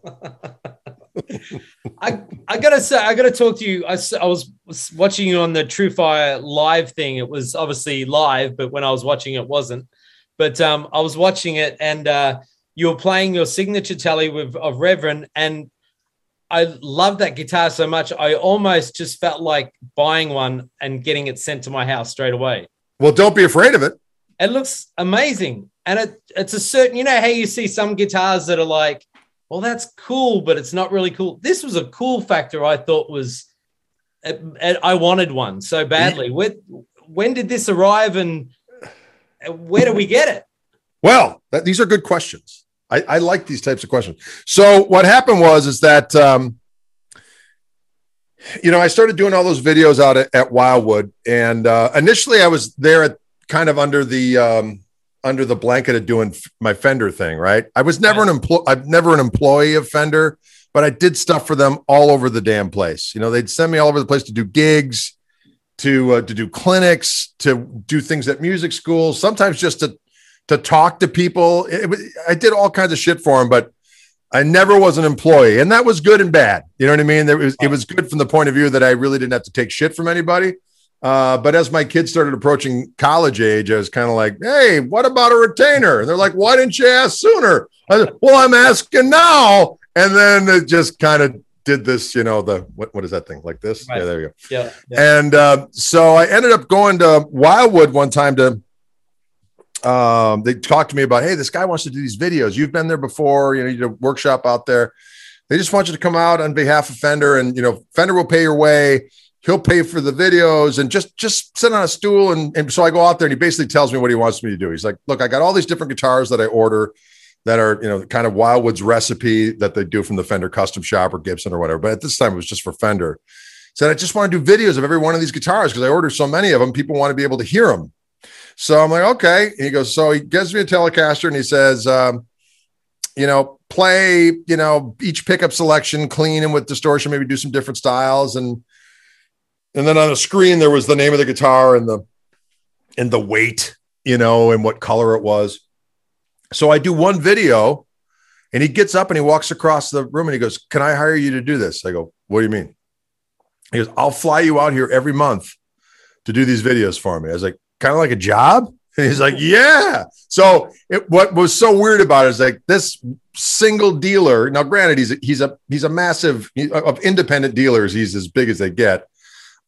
I, I gotta say, I gotta talk to you. I, was, was watching you on the TrueFire live thing. It was obviously live, but when I was watching it, wasn't. But um, I was watching it, and uh, you were playing your signature tally with of Reverend, and I love that guitar so much. I almost just felt like buying one and getting it sent to my house straight away. Well, don't be afraid of it. It looks amazing, and it it's a certain. You know how you see some guitars that are like, well, that's cool, but it's not really cool. This was a cool factor. I thought was, I wanted one so badly. When when did this arrive, and where do we get it? Well, that, these are good questions. I, I, like these types of questions. So what happened was is that um, you know I started doing all those videos out at, at Wildwood, and uh, initially I was there at kind of under the um, under the blanket of doing my Fender thing. Right? I was never right. an employee. I'm never an employee of Fender, but I did stuff for them all over the damn place. You know, they'd send me all over the place to do gigs. To, uh, to do clinics, to do things at music schools, sometimes just to to talk to people. It, it, I did all kinds of shit for him, but I never was an employee, and that was good and bad. You know what I mean? There was, it was good from the point of view that I really didn't have to take shit from anybody. Uh, but as my kids started approaching college age, I was kind of like, "Hey, what about a retainer?" And they're like, "Why didn't you ask sooner?" I said, "Well, I'm asking now." And then it just kind of did this, you know, the what, what is that thing like this? Right. Yeah, there you go. Yeah. yeah. And uh, so I ended up going to Wildwood one time to um, they talked to me about, hey, this guy wants to do these videos. You've been there before, you know, you did a workshop out there. They just want you to come out on behalf of Fender, and you know, Fender will pay your way. He'll pay for the videos and just just sit on a stool. And, and so I go out there and he basically tells me what he wants me to do. He's like, look, I got all these different guitars that I order that are, you know, kind of Wildwood's recipe that they do from the Fender custom shop or Gibson or whatever. But at this time it was just for Fender. Said I just want to do videos of every one of these guitars because I order so many of them. People want to be able to hear them. So I'm like, okay. He goes, so he gives me a Telecaster and he says, um, you know, play, you know, each pickup selection clean and with distortion, maybe do some different styles. And and then on the screen there was the name of the guitar and the and the weight, you know, and what color it was. So I do one video and he gets up and he walks across the room and he goes, Can I hire you to do this? I go, What do you mean? He goes, I'll fly you out here every month to do these videos for me. I was like, kind of like a job? And he's like, yeah. So it, what was so weird about it is like this single dealer. Now, granted, he's a, he's a he's a massive of independent dealers. He's as big as they get.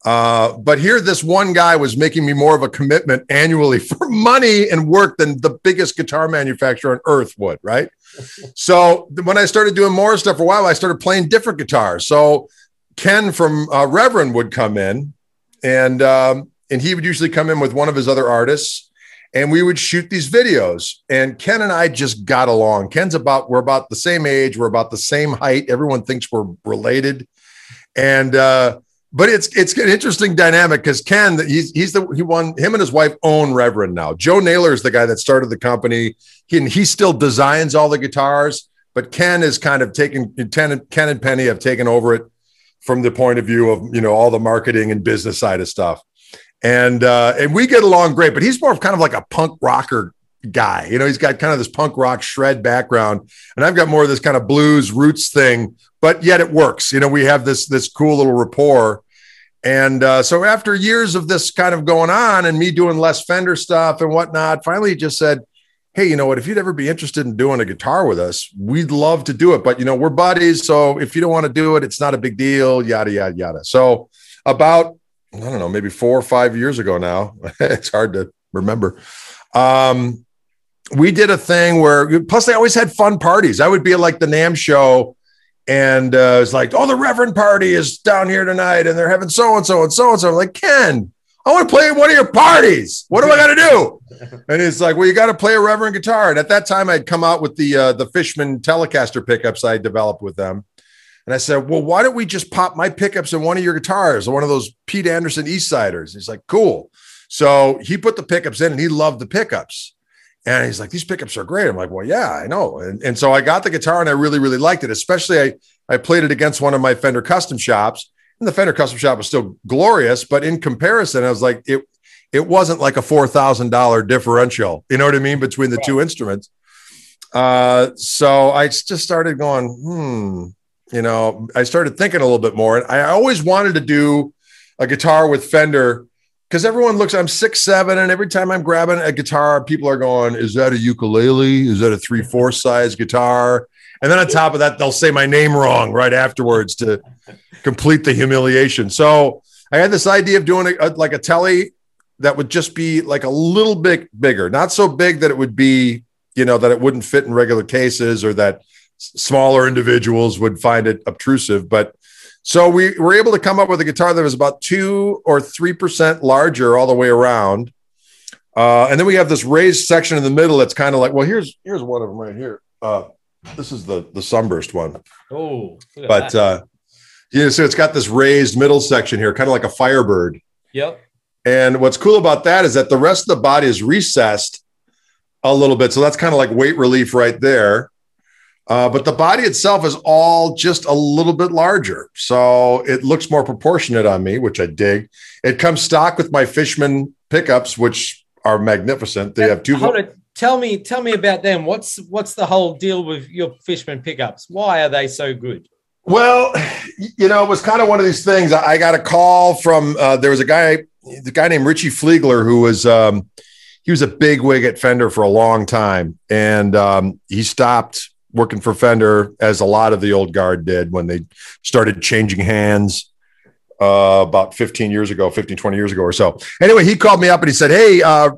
Uh, but here, this one guy was making me more of a commitment annually for money and work than the biggest guitar manufacturer on earth would. Right. so when I started doing more stuff for a while, I started playing different guitars. So Ken from uh, Reverend would come in, and um, and he would usually come in with one of his other artists and we would shoot these videos and ken and i just got along ken's about we're about the same age we're about the same height everyone thinks we're related and uh but it's it's an interesting dynamic because ken he's he's the he won him and his wife own reverend now joe naylor is the guy that started the company he, and he still designs all the guitars but ken is kind of taken ken, ken and penny have taken over it from the point of view of you know all the marketing and business side of stuff and uh, and we get along great. But he's more of kind of like a punk rocker guy. You know, he's got kind of this punk rock shred background, and I've got more of this kind of blues roots thing. But yet it works. You know, we have this this cool little rapport. And uh, so after years of this kind of going on, and me doing less Fender stuff and whatnot, finally just said, "Hey, you know what? If you'd ever be interested in doing a guitar with us, we'd love to do it. But you know, we're buddies, so if you don't want to do it, it's not a big deal. Yada yada yada." So about I don't know, maybe four or five years ago now. it's hard to remember. Um, we did a thing where, plus, they always had fun parties. I would be like the NAMM show, and uh, it's like, oh, the Reverend party is down here tonight, and they're having so and so and so and so. I'm Like, Ken, I want to play one of your parties. What do I got to do? And he's like, well, you got to play a Reverend guitar. And at that time, I'd come out with the uh, the Fishman Telecaster pickups I developed with them. And I said, Well, why don't we just pop my pickups in one of your guitars, one of those Pete Anderson Eastsiders? He's like, Cool. So he put the pickups in and he loved the pickups. And he's like, These pickups are great. I'm like, Well, yeah, I know. And, and so I got the guitar and I really, really liked it. Especially, I, I played it against one of my Fender custom shops. And the Fender custom shop was still glorious. But in comparison, I was like, It, it wasn't like a $4,000 differential, you know what I mean, between the two instruments. Uh, so I just started going, hmm, you know, I started thinking a little bit more. And I always wanted to do a guitar with Fender because everyone looks, I'm six, seven, and every time I'm grabbing a guitar, people are going, Is that a ukulele? Is that a three, four size guitar? and then on top of that, they'll say my name wrong right afterwards to complete the humiliation. So I had this idea of doing a, a, like a telly that would just be like a little bit bigger, not so big that it would be, you know, that it wouldn't fit in regular cases or that smaller individuals would find it obtrusive. But so we were able to come up with a guitar that was about two or three percent larger all the way around. Uh, and then we have this raised section in the middle that's kind of like, well, here's here's one of them right here. Uh, this is the the sunburst one. Oh, but that. uh, yeah, so it's got this raised middle section here, kind of like a Firebird. Yep. And what's cool about that is that the rest of the body is recessed a little bit, so that's kind of like weight relief right there. Uh, but the body itself is all just a little bit larger. So it looks more proportionate on me, which I dig. It comes stock with my Fishman pickups, which are magnificent. They have two. It. Tell me, tell me about them. What's what's the whole deal with your Fishman pickups? Why are they so good? Well, you know, it was kind of one of these things. I got a call from uh, there was a guy, the guy named Ritchie Fliegler, who was um, he was a big wig at Fender for a long time, and um, he stopped working for Fender, as a lot of the old guard did when they started changing hands uh, about 15 years ago, 15, 20 years ago or so. Anyway, he called me up and he said, Hey, uh,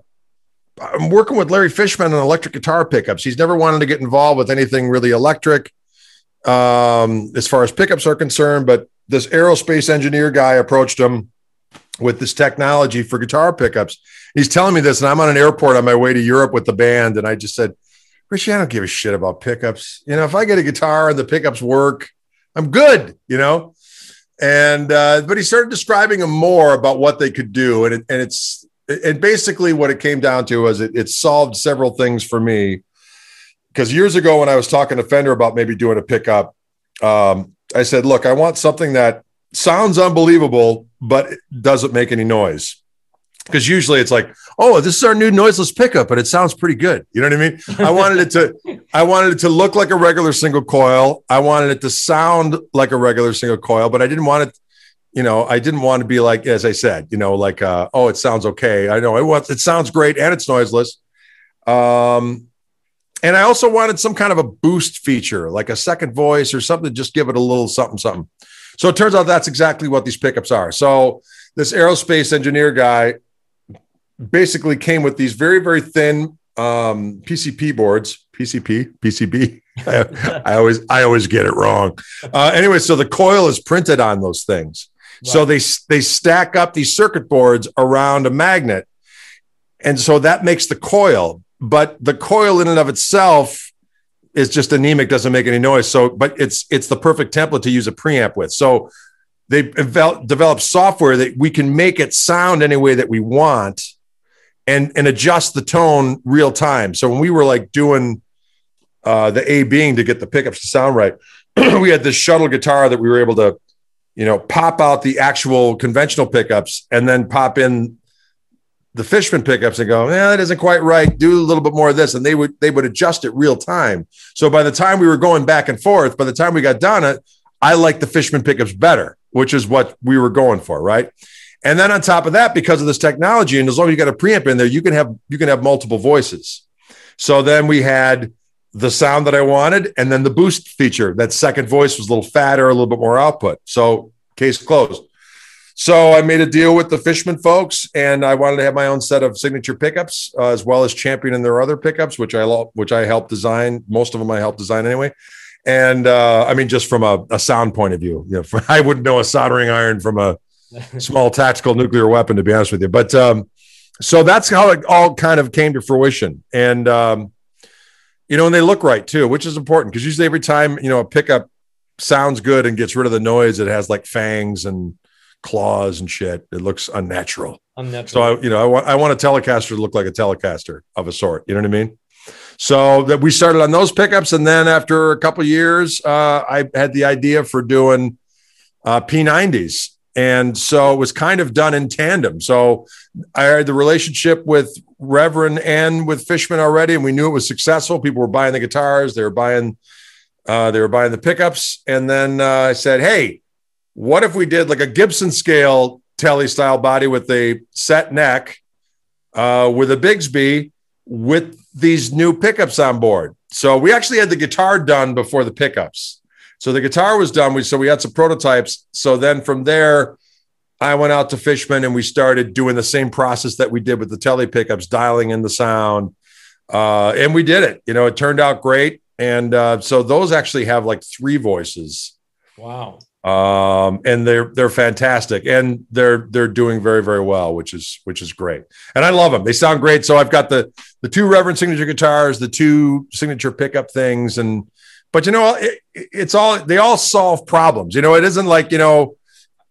I'm working with Larry Fishman on electric guitar pickups. He's never wanted to get involved with anything really electric um, as far as pickups are concerned, but this aerospace engineer guy approached him with this technology for guitar pickups. He's telling me this, and I'm on an airport on my way to Europe with the band, and I just said, Ritchie, I don't give a shit about pickups. You know, if I get a guitar and the pickups work, I'm good, you know? And, uh, but he started describing them more about what they could do. And, it, and it's, and basically what it came down to was it, it solved several things for me. Because years ago, when I was talking to Fender about maybe doing a pickup, um, I said, look, I want something that sounds unbelievable, but doesn't make any noise because usually it's like, oh, this is our new noiseless pickup, but it sounds pretty good. You know what I mean? I wanted it to, I wanted it to look like a regular single coil. I wanted it to sound like a regular single coil, but I didn't want it, you know, I didn't want to be like, as I said, you know, like, uh, oh, it sounds okay. I know it was, it sounds great and it's noiseless. Um, and I also wanted some kind of a boost feature, like a second voice or something, just give it a little something, something. So it turns out that's exactly what these pickups are. So this aerospace engineer guy basically came with these very very thin um, PCP boards. PCP, PCB. I, I, always I always get it wrong. Uh, anyway, so the coil is printed on those things. Right. So they they stack up these circuit boards around a magnet, and so that makes the coil. But the coil in and of itself is just anemic, doesn't make any noise. So, but it's it's the perfect template to use a preamp with. So they develop software that we can make it sound any way that we want and and adjust the tone real time. So when we were like doing uh, the A being to get the pickups to sound right, we had this shuttle guitar that we were able to, you know, pop out the actual conventional pickups and then pop in the Fishman pickups and go, yeah, that isn't quite right. Do a little bit more of this, and they would they would adjust it real time. So by the time we were going back and forth, by the time we got done it, I liked the Fishman pickups better, which is what we were going for, right? And then on top of that, because of this technology, and as long as you got a preamp in there, you can have you can have multiple voices. So then we had the sound that I wanted, and then the boost feature. That second voice was a little fatter, a little bit more output. So case closed. So I made a deal with the Fishman folks, and I wanted to have my own set of signature pickups, uh, as well as championing their other pickups, which I love, which I helped design. Most of them I helped design anyway. And uh, I mean, just from a, a sound point of view, you know, I wouldn't know a soldering iron from a small tactical nuclear weapon, to be honest with you. But um, so that's how it all kind of came to fruition. And, um, you know, and they look right too, which is important because usually every time, you know, a pickup sounds good and gets rid of the noise, it has like fangs and claws and shit. It looks unnatural. Unnatural. So, I, you know, I want, I want a Telecaster to look like a Telecaster of a sort. You know what I mean? So that we started on those pickups. And then after a couple years, uh, I had the idea for doing uh, P90s and so it was kind of done in tandem. So I had the relationship with Reverend and with Fishman already, and we knew it was successful. People were buying the guitars, they were buying, uh, they were buying the pickups, and then uh, I said, "Hey, what if we did like a Gibson scale telly style body with a set neck, uh, with a Bigsby, with these new pickups on board?" so we actually had the guitar done before the pickups. So the guitar was done. We so we had some prototypes. So then from there, I went out to Fishman and we started doing the same process that we did with the tele pickups, dialing in the sound, uh, and we did it. You know, it turned out great. And uh, so those actually have like three voices. Wow. Um, and they're they're fantastic, and they're they're doing very very well, which is which is great. And I love them; they sound great. So I've got the the two Reverend signature guitars, the two signature pickup things, and but you know, it, it's all they all solve problems. You know, it isn't like you know.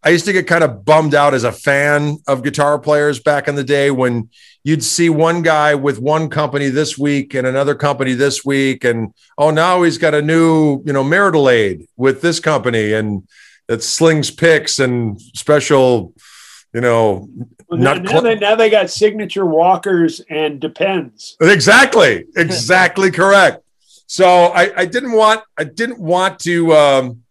I used to get kind of bummed out as a fan of guitar players back in the day when you'd see one guy with one company this week and another company this week, and oh, now he's got a new, you know, marital aid with this company, and that slings picks and special, you know, Well, now, not now cl- they now they got signature walkers and depends. exactly, exactly correct. So I, I didn't want, I didn't want to, um,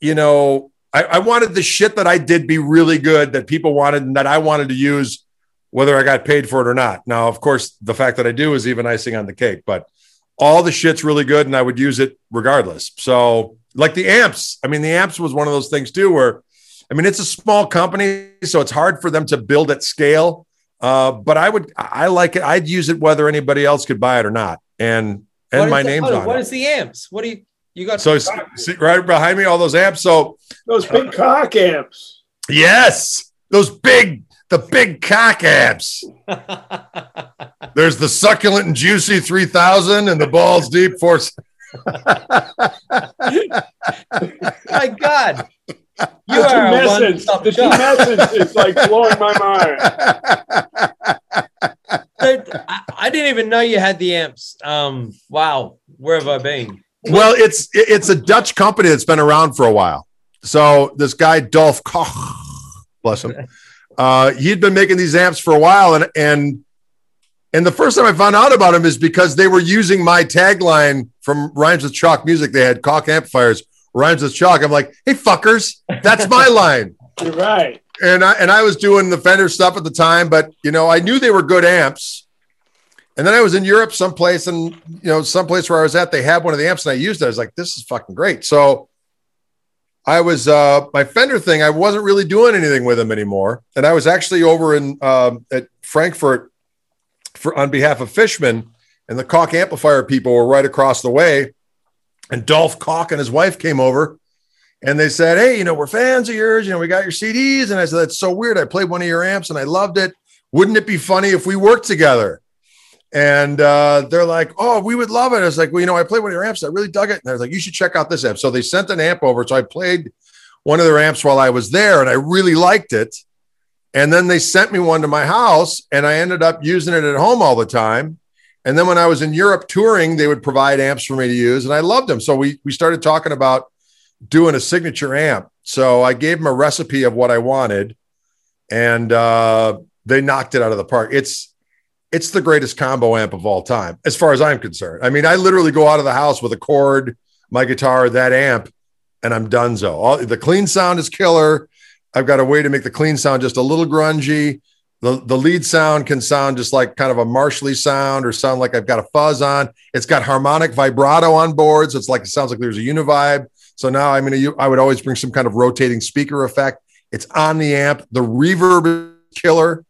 you know, I, I wanted the shit that I did be really good that people wanted and that I wanted to use, whether I got paid for it or not. Now, of course, the fact that I do is even icing on the cake, but all the shit's really good and I would use it regardless. So, like the amps, I mean, the amps was one of those things too, where I mean, it's a small company, so it's hard for them to build at scale. Uh, but I would, I like it. I'd use it whether anybody else could buy it or not, and and What is my the- name's hold on What it. is the amps? What do you you got? so see, see right behind me, all those amps. So Those big uh, cock amps. yes, those big, the big cock amps. There's the succulent and juicy three thousand, and the balls deep force. My God, you The are a tumescence. one-stop The shop. tumescence is like blowing my mind. Dude, I, I didn't even know you had the amps. Um, wow, where have I been? Well, it's it's a Dutch company that's been around for a while. So this guy Dolph Koch, bless him, uh, he'd been making these amps for a while, and and and the first time I found out about him is because they were using my tagline from Rhymes with Chalk Music. They had Koch amplifiers, Rhymes with Chalk. I'm like, hey fuckers, that's my line. You're right. And I and I was doing the Fender stuff at the time, but you know, I knew they were good amps. And then I was in Europe someplace, and you know, someplace where I was at, they had one of the amps, and I used it. I was like, "This is fucking great." So, I was uh, my Fender thing. I wasn't really doing anything with them anymore, and I was actually over in um, at Frankfurt for on behalf of Fishman, and the Koch amplifier people were right across the way. And Dolph Koch and his wife came over, and they said, "Hey, you know, we're fans of yours. You know, we got your CDs." And I said, "That's so weird. I played one of your amps, and I loved it. Wouldn't it be funny if we worked together?" And uh, they're like, "Oh, we would love it." I was like, "Well, you know, I played one of your amps. I really dug it." And they're like, "You should check out this amp." So they sent an amp over. So I played one of their amps while I was there, and I really liked it. And then they sent me one to my house, and I ended up using it at home all the time. And then when I was in Europe touring, they would provide amps for me to use, and I loved them. So we we started talking about doing a signature amp. So I gave them a recipe of what I wanted, and uh, they knocked it out of the park. It's it's the greatest combo amp of all time, as far as I'm concerned. I mean, I literally go out of the house with a cord, my guitar, that amp, and I'm donezo. All the clean sound is killer. I've got a way to make the clean sound just a little grungy. The, the lead sound can sound just like kind of a marshally sound or sound like I've got a fuzz on. It's got harmonic vibrato on board. So it's like it sounds like there's a Uni-Vibe. So now I'm going to, I would always bring some kind of rotating speaker effect. It's on the amp. The reverb killer.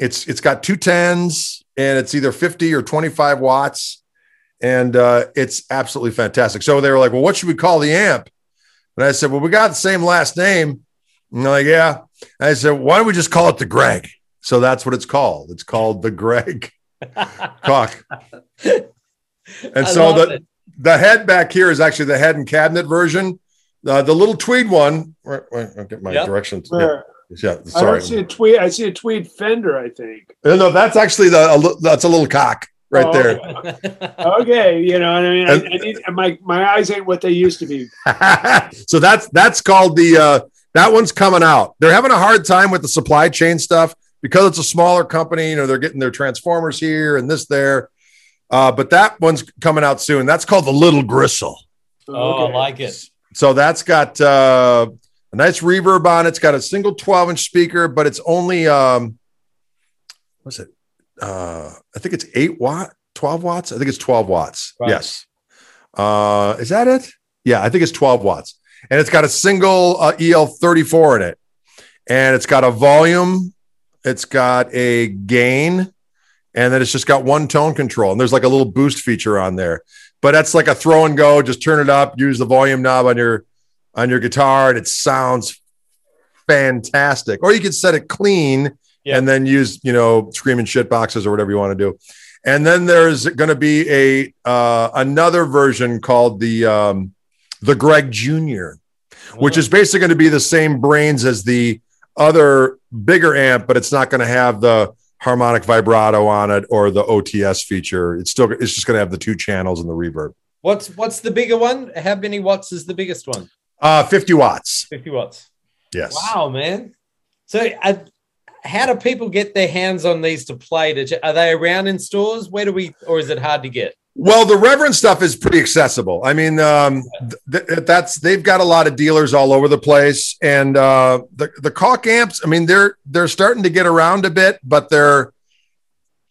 It's it's got two tens and it's either 50 or 25 watts. And uh, it's absolutely fantastic. So they were like, well, what should we call the amp? And I said, well, we got the same last name. And they're like, yeah. And I said, why don't we just call it the Greg? So that's what it's called. It's called the Greg Cock. And I so the, it. The head back here is actually the head and cabinet version. Uh, the little tweed one. Wait, wait, I'll get my Yep. directions. Yeah, Where? yeah, I sorry. don't see a tweed. I see a tweed fender. I think. No, no, that's actually the a, that's a little cock right Oh, there. Okay, you know what I mean. I, And- I need, my my eyes ain't what they used to be. so that's that's called the uh, that one's coming out. They're having a hard time with the supply chain stuff because it's a smaller company. You know, they're getting their transformers here and this there. Uh, but that one's coming out soon. That's called the Little Gristle. oh, Okay. I like it. So that's got uh, a nice reverb on it. It's got a single 12 inch speaker, but it's only um, what's it? Uh, I think it's eight watt, 12 watts? I think it's 12 watts. Right. Yes. Uh, is that it? Yeah, I think it's 12 watts. And it's got a single uh, EL34 in it. And it's got a volume, it's got a gain, and then it's just got one tone control. And there's like a little boost feature on there. But that's like a throw and go. Just turn it up, use the volume knob on your on your guitar, and it sounds fantastic. Or you could set it clean Yeah. and then use, you know, screaming shit boxes or whatever you want to do. And then there's going to be a uh, another version called the um, the Greg Jr., which is basically going to be the same brains as the other bigger amp, but it's not going to have the harmonic vibrato on it or the OTS feature. It's still it's just going to have the two channels and the reverb. What's what's the bigger one? How many watts is the biggest one? Uh, 50 watts. 50 watts. Yes. Wow, man. So, uh, how do people get their hands on these to play? Are they around in stores? Where do we, or is it hard to get? Well, the Reverend stuff is pretty accessible. I mean, um, th- th- that's they've got a lot of dealers all over the place, and uh, the the caulk amps. I mean, they're they're starting to get around a bit, but they're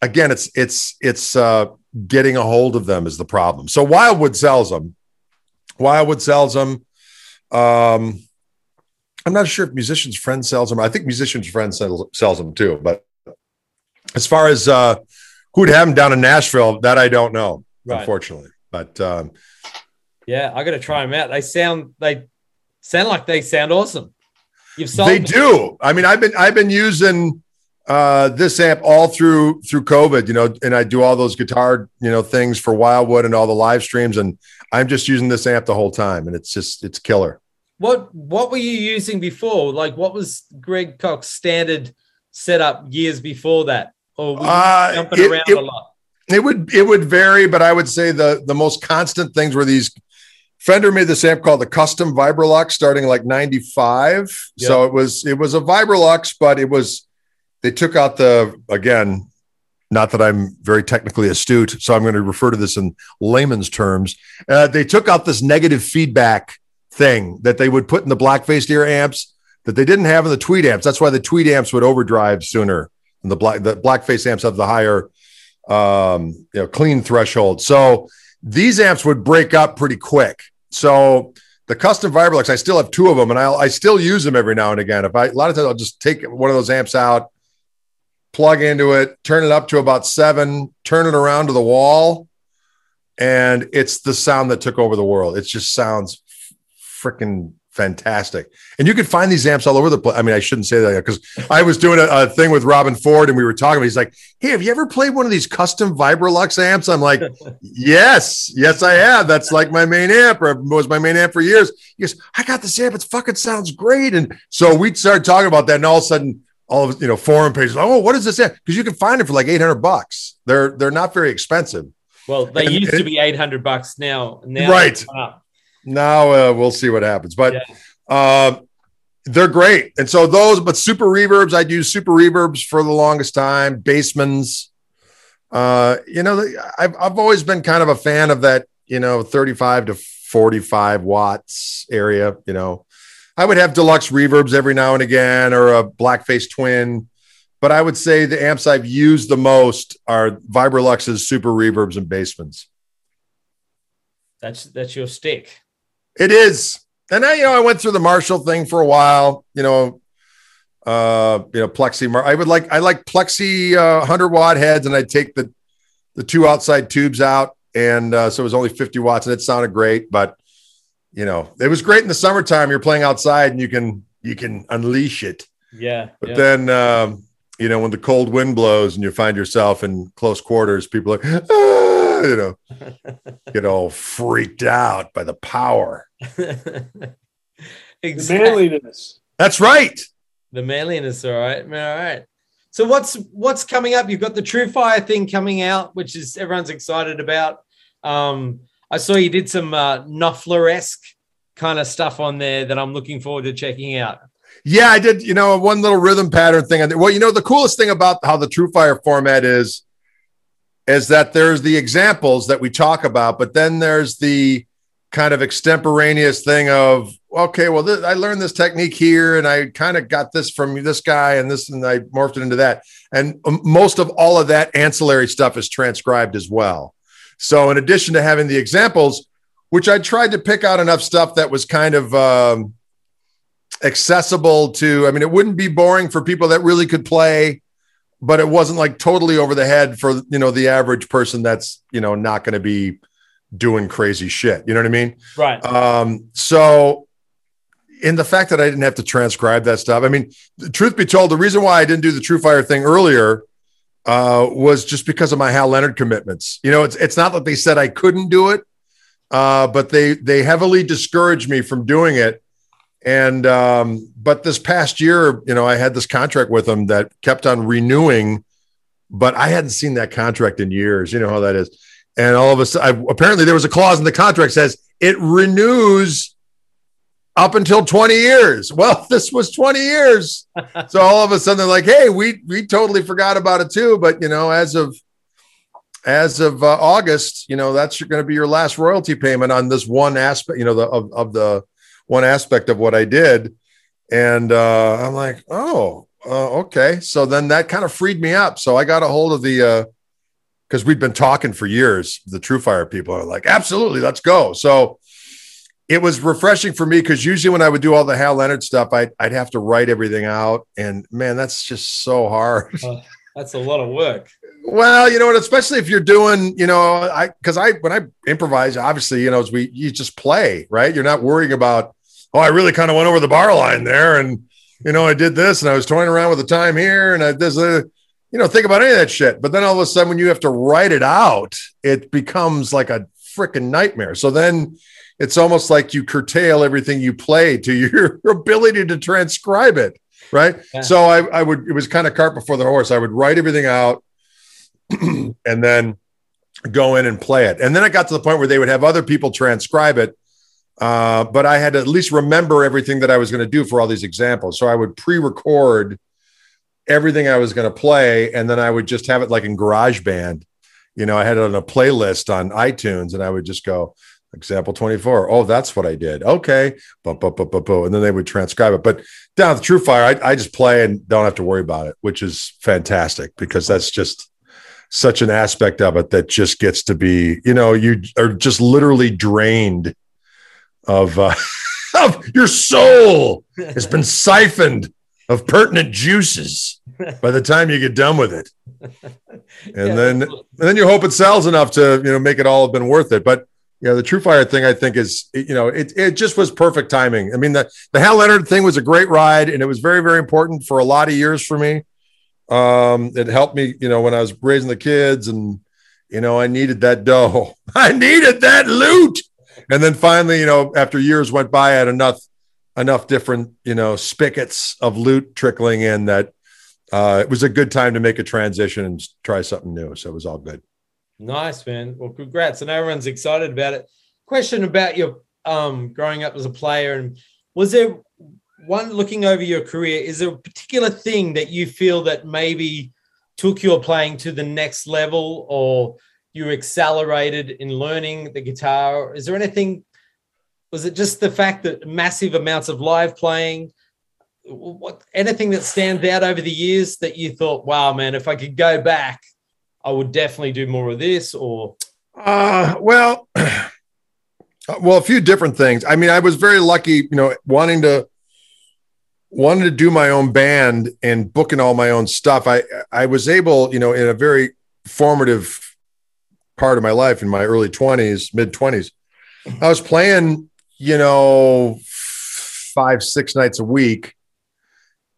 again, it's it's it's uh, getting a hold of them is the problem. So Wildwood sells them. Wildwood sells them. Um, I'm not sure if Musician's Friend sells them. I think Musician's Friend sells, sells them too. But as far as uh, who'd have them down in Nashville, that I don't know Right. unfortunately. But um, Yeah, I got to try them out. They sound, they sound like they sound awesome. You've sold they do. I mean, I've been I've been using uh, this amp all through through COVID, you know, and I do all those guitar, you know, things for Wildwood and all the live streams, and I'm just using this amp the whole time, and it's just it's killer. What what were you using before? Like, what was Greg Koch's standard setup years before that? Or were you Uh, jumping it- around it- a lot? It would it would vary, but I would say the the most constant things were these. Fender made this amp called the Custom Vibrolux starting like '95. So it was it was a Vibrolux, but it was they took out the again. Not that I'm very technically astute, so I'm going to refer to this in layman's terms. Uh, they took out this negative feedback thing that they would put in the black-faced ear amps that they didn't have in the tweed amps. That's why the tweed amps would overdrive sooner, and the black the black-face amps have the higher um, you know, clean threshold. So these amps would break up pretty quick. So the custom Vibrolux, I still have two of them, and I'll, I still use them every now and again. If I a lot of times I'll just take one of those amps out, plug into it, turn it up to about seven, turn it around to the wall, and it's the sound that took over the world. It just sounds freaking fantastic. And you can find these amps all over the place. I mean, I shouldn't say that because I was doing a, a thing with Robben Ford and we were talking. He's like, Hey, have you ever played one of these custom Vibrolux amps? I'm like, Yes, yes, I have. That's like my main amp, or was my main amp for years. He goes, I got this amp. It fucking sounds great. And so we started talking about that, and all of a sudden, all of you know, forum pages. Oh, what is this amp? Because you can find it for like 800 bucks. They're they're not very expensive. Well, they And- used to be 800 bucks now. now Right. They've gone up. Now uh, we'll see what happens, but Yeah. uh, they're great. And so those, but super reverbs, I'd use super reverbs for the longest time. Bassmans, uh, you know, I've I've always been kind of a fan of that, you know, thirty-five to forty-five watts area. You know, I would have deluxe reverbs every now and again, or a blackface twin. But I would say the amps I've used the most are Vibrolux's super reverbs and Bassmans. That's that's your stick. It is. And I, you know, I went through the Marshall thing for a while, you know, uh, you know, plexi, Mar- I would like, I like plexi, uh, hundred watt heads and I'd take the, the two outside tubes out. And, uh, so it was only 50 watts and it sounded great, but you know, it was great in the summertime. You're playing outside and you can, you can unleash it. Yeah. But yeah. then, um, you know, when the cold wind blows and you find yourself in close quarters, people are, ah, you know, get all freaked out by the power. The exactly. manliness. That's right. The manliness, all right, man, all right. So what's what's coming up? You've got the TrueFire thing coming out, which is everyone's excited about. Um, I saw you did some uh, Knopfler-esque kind of stuff on there that I'm looking forward to checking out. Yeah, I did. You know, one little rhythm pattern thing. I. Well, you know, the coolest thing about how the TrueFire format is, is that there's the examples that we talk about, but then there's the kind of extemporaneous thing of okay, well, I learned this technique here, and I kind of got this from this guy, and this, and I morphed it into that. And um, most of all of that ancillary stuff is transcribed as well. So, in addition to having the examples, which I tried to pick out enough stuff that was kind of um, accessible to, I mean, it wouldn't be boring for people that really could play, but it wasn't like totally over the head for you know the average person that's you know not going to be doing crazy shit. You know what I mean? Right. Um, so in the fact that I didn't have to transcribe that stuff, I mean, truth be told, the reason why I didn't do the TrueFire thing earlier uh, was just because of my Hal Leonard commitments. You know, it's it's not that they said I couldn't do it, uh, but they they heavily discouraged me from doing it. And um, but this past year, you know, I had this contract with them that kept on renewing, but I hadn't seen that contract in years. You know how that is. And all of a sudden, I, apparently, there was a clause in the contract says it renews up until 20 years. Well, this was 20 years. so all of a sudden they're like, "Hey, we we totally forgot about it too, but you know, as of as of uh, August, you know, that's going to be your last royalty payment on this one aspect, you know, the of, of the one aspect of what I did." And uh, I'm like, "Oh, uh, okay." So then that kind of freed me up. So I got a hold of the because uh, we'd been talking for years. The TrueFire people are like, "Absolutely, let's go." So it was refreshing for me because usually when I would do all the Hal Leonard stuff, I'd, I'd have to write everything out. And man, that's just so hard. Uh, that's a lot of work. Well, you know what, especially if you're doing, you know, I, cause I, when I improvise, obviously, you know, as we, you just play, right? You're not worrying about, oh, I really kind of went over the bar line there. And, you know, I did this and I was toying around with the time here and I, this, uh, you know, think about any of that shit. But then all of a sudden, when you have to write it out, it becomes like a freaking nightmare. So then, it's almost like you curtail everything you play to your ability to transcribe it right yeah. so I, I would it was kind of cart before the horse i would write everything out and then go in and play it and then it got to the point where they would have other people transcribe it uh, but i had to at least remember everything that i was going to do for all these examples. So i would pre-record everything i was going to play and then i would just have it like in garageband. You know i had it on a playlist on itunes and i would just go example 24 oh that's what i did. Okay. And then they would transcribe it. But down the TrueFire I, I just play and don't have to worry about it which is fantastic because that's just such an aspect of it that just gets to be you know you are just literally drained of uh, of your soul has been siphoned of pertinent juices by the time you get done with it and yeah, then and then you hope it sells enough to you know make it all have been worth it but yeah, the TrueFire thing I think is you know it it just was perfect timing. I mean the the Hal Leonard thing was a great ride and it was very very important for a lot of years for me. Um, it helped me you know when I was raising the kids and you know I needed that dough. I needed that loot. And then finally, you know, after years went by, I had enough enough different you know spigots of loot trickling in that uh, it was a good time to make a transition and try something new. So it was all good. Nice, man. Well, congrats. And everyone's excited about it. Question about your um growing up as a player and was there one looking over your career, is there a particular thing that you feel that maybe took your playing to the next level or you accelerated in learning the guitar? Is there anything? Was it just the fact that massive amounts of live playing? What anything that stands out over the years that you thought, wow, man, if I could go back, I would definitely do more of this or uh well well a few different things. I mean, I was very lucky, you know, wanting to wanting to do my own band and booking all my own stuff. I I was able, you know, in a very formative part of my life in my early 20s, mid 20s. I was playing, you know, 5 6 nights a week.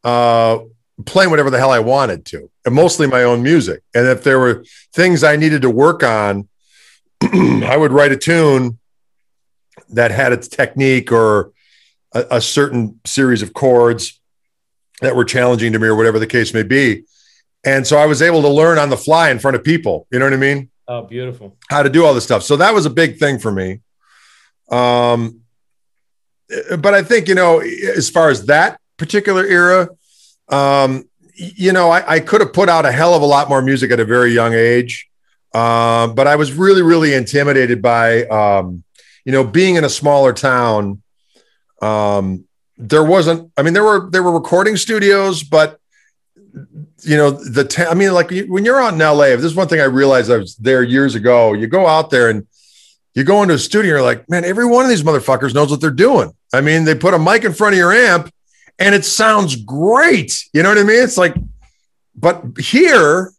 Uh playing whatever the hell I wanted to, and mostly my own music. And if there were things I needed to work on, I would write a tune that had its technique or a, a, certain series of chords that were challenging to me or whatever the case may be. And so I was able to learn on the fly in front of people. You know what I mean? Oh, beautiful. How to do all this stuff. So that was a big thing for me. Um, but I think, you know, as far as that particular era, um, you know, I, I, could have put out a hell of a lot more music at a very young age, uh, but I was really, really intimidated by um, you know, being in a smaller town, um, there wasn't. I mean, there were there were recording studios, but you know, the ta- I mean, like when you're out in LA, if this is one thing I realized I was there years ago. You go out there and you go into a studio, you're like, man, every one of these motherfuckers knows what they're doing. I mean, they put a mic in front of your amp and it sounds great. You know what I mean? It's like, but here,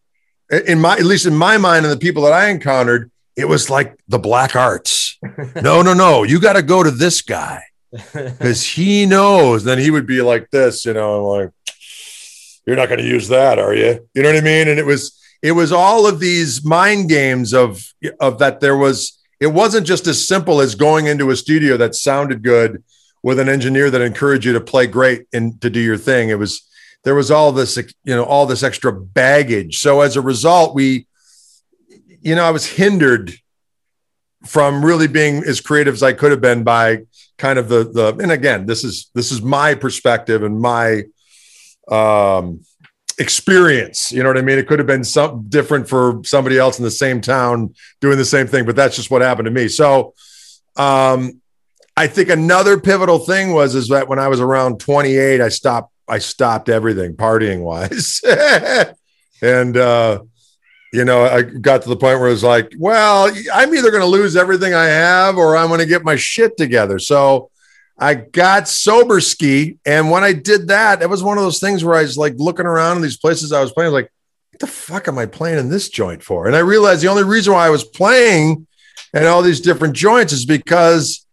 in my at least in my mind and the people that I encountered, it was like the black arts. no, no, no. You got to go to this guy because he knows. Then he would be like this, you know, like, you're not going to use that, are you? You know what I mean? And it was it was all of these mind games of of that there was it wasn't just as simple as going into a studio that sounded good with an engineer that encouraged you to play great and to do your thing. It was there was all this you know all this extra baggage. So as a result, we you know I was hindered from really being as creative as I could have been by kind of the the and again this is this is my perspective and my um experience. You know what I mean? It could have been something different for somebody else in the same town doing the same thing, but that's just what happened to me. So, um, I think another pivotal thing was is that when I was around 28, I stopped. I stopped everything partying wise, and uh, you know, I got to the point where it was like, well, I'm either going to lose everything I have or I'm going to get my shit together. So I got sober ski. And when I did that, it was one of those things where I was like looking around in these places I was playing, like, what the fuck am I playing in this joint for? And I realized the only reason why I was playing in all these different joints is because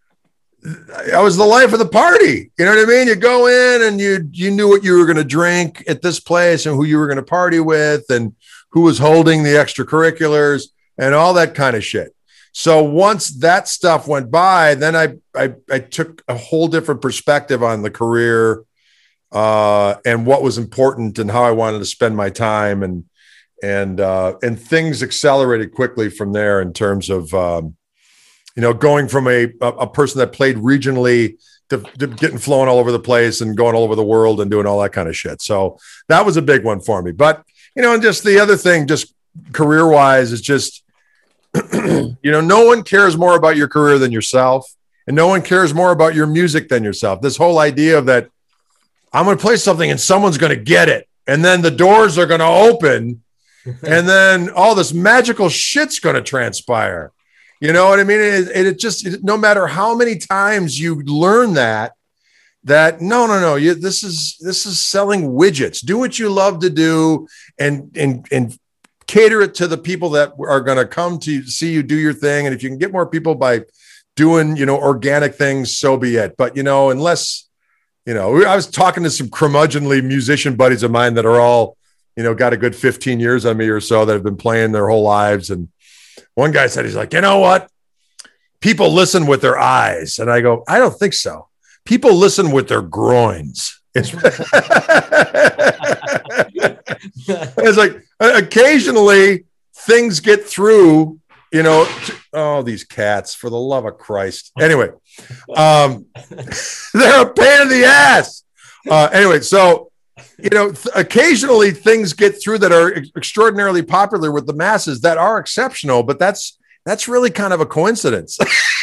I was the life of the party. You know what I mean? You go in and you you knew what you were going to drink at this place and who you were going to party with and who was holding the extracurriculars and all that kind of shit. So once that stuff went by, then I I, I took a whole different perspective on the career uh, and what was important and how I wanted to spend my time and and uh, and things accelerated quickly from there in terms of um, you know going from a a person that played regionally to, to, getting flown all over the place and going all over the world and doing all that kind of shit. So that was a big one for me. But you know, and just the other thing, just career wise, is just you know, no one cares more about your career than yourself, and no one cares more about your music than yourself. This whole idea of that I'm going to play something and someone's going to get it, and then the doors are going to open, and then all this magical shit's going to transpire. You know what I mean? It, it just it, no matter how many times you learn that, that no no no you this is this is selling widgets do what you love to do and and and cater it to the people that are going to come to see you do your thing. And if you can get more people by doing, you know, organic things, so be it. But, you know, unless, you know, I was talking to some curmudgeonly musician buddies of mine that are all, you know, got a good 15 years on me or so that have been playing their whole lives. And one guy said, he's like, you know what? People listen with their eyes. And I go, I don't think so. People listen with their groins. It's, it's like occasionally things get through, you know. Oh, these cats, for the love of Christ. Anyway, um, they're a pain in the ass. Uh, anyway, so you know, th- occasionally things get through that are ex- extraordinarily popular with the masses that are exceptional, but that's that's really kind of a coincidence.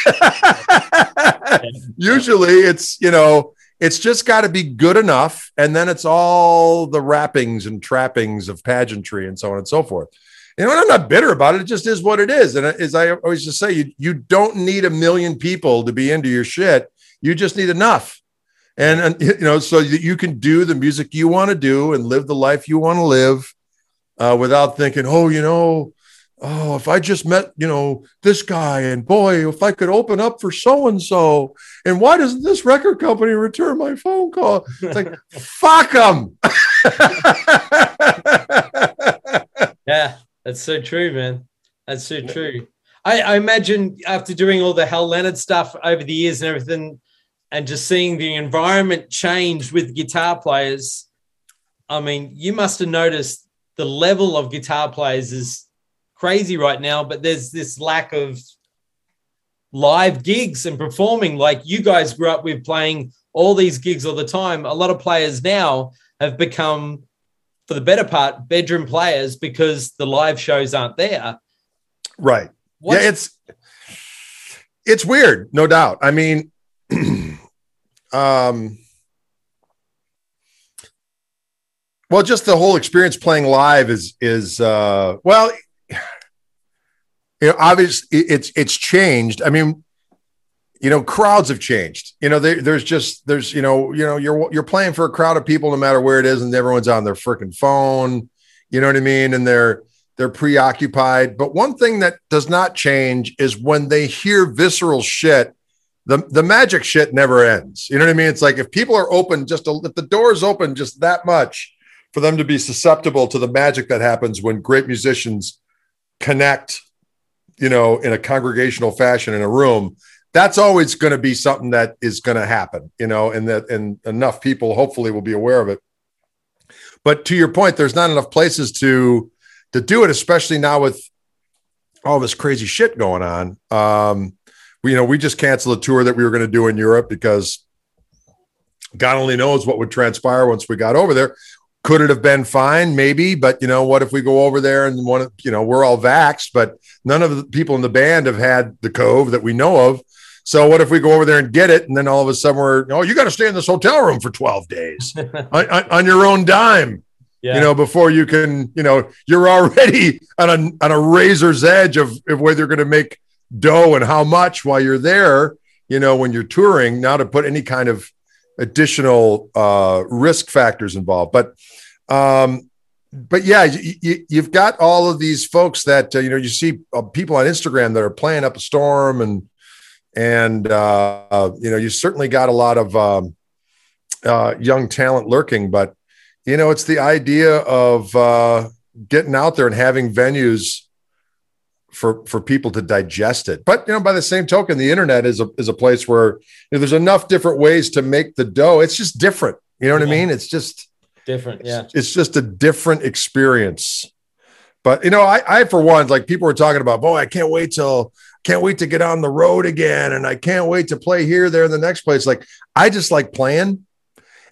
Usually, it's you know it's just got to be good enough. And then it's all the wrappings and trappings of pageantry and so on and so forth. You know, I'm not bitter about it. It just is what it is. And as I always just say, you, you don't need a million people to be into your shit. You just need enough. And, and you know, so that you can do the music you want to do and live the life you want to live uh, without thinking, oh, you know, oh, if I just met, you know, this guy and boy, if I could open up for so and so, and why doesn't this record company return my phone call? It's like, fuck them. yeah, that's so true, man. That's so true. I, I imagine after doing all the Hal Leonard stuff over the years and everything, and just seeing the environment change with guitar players, I mean, you must have noticed the level of guitar players is crazy right now, but there's this lack of live gigs and performing. Like you guys grew up with playing all these gigs all the time. A lot of players now have become, for the better part, bedroom players because the live shows aren't there. Right. What's- yeah, it's it's weird, no doubt. I mean, um, well, just the whole experience playing live is is uh, well, you know, obviously it's it's changed. I mean, you know, crowds have changed. You know, there's just there's you know you know you're you're playing for a crowd of people no matter where it is, and everyone's on their freaking phone. You know what I mean? And they're they're preoccupied. But one thing that does not change is when they hear visceral shit. The, the magic shit never ends. You know what I mean? It's like if people are open just a, if the doors open just that much for them to be susceptible to the magic that happens when great musicians connect, you know, in a congregational fashion in a room, that's always going to be something that is going to happen, you know, and that and enough people hopefully will be aware of it. But to your point, there's not enough places to to do it, especially now with all this crazy shit going on. Um, we, you know, we just canceled a tour that we were going to do in Europe because God only knows what would transpire once we got over there. Could it have been fine? Maybe, but you know, what if we go over there and one, of, you know, we're all vaxxed, but none of the people in the band have had the cove that we know of. So what if we go over there and get it, and then all of a sudden we're, oh, you got to stay in this hotel room for twelve days on, on, on, your own dime, yeah. you know, before you can, you know, you're already on a on a razor's edge of, of whether you're going to make dough and how much while you're there, you know, when you're touring. Now to put any kind of additional uh, risk factors involved, but um, but yeah, you, have got all of these folks that uh, you know you see uh, people on Instagram that are playing up a storm and and uh, you know you certainly got a lot of um, uh, young talent lurking. But you know it's the idea of uh, getting out there and having venues for for people to digest it but you know by the same token the internet is a is a place where you know, there's enough different ways to make the dough it's just different you know what yeah. i mean it's just different yeah it's, it's just a different experience but you know I, I for one like people were talking about boy i can't wait till can't wait to get on the road again and I can't wait to play here, there, in the next place. Like I just like playing.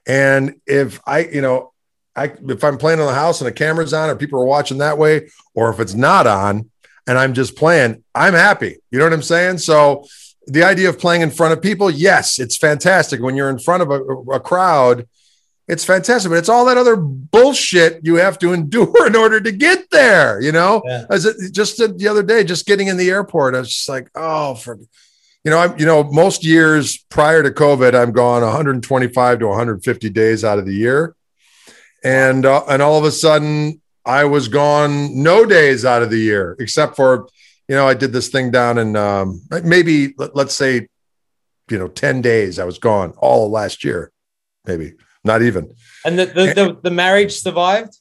And if I, you know, I if I'm playing on the house and the camera's on or people are watching that way, or if it's not on and I'm just playing, I'm happy. You know what I'm saying? So the idea of playing in front of people, yes, it's fantastic. When you're in front of a, a crowd, it's fantastic, but it's all that other bullshit you have to endure in order to get there. You know, yeah. as it, just the other day, just getting in the airport, I was just like, oh, for you know, I'm you know, most years prior to COVID, I'm gone 125 to 150 days out of the year, and uh, and all of a sudden, I was gone no days out of the year except for, you know, I did this thing down in um, maybe let's say, you know, 10 days. I was gone all last year, maybe not even. And the, the, the, the marriage survived?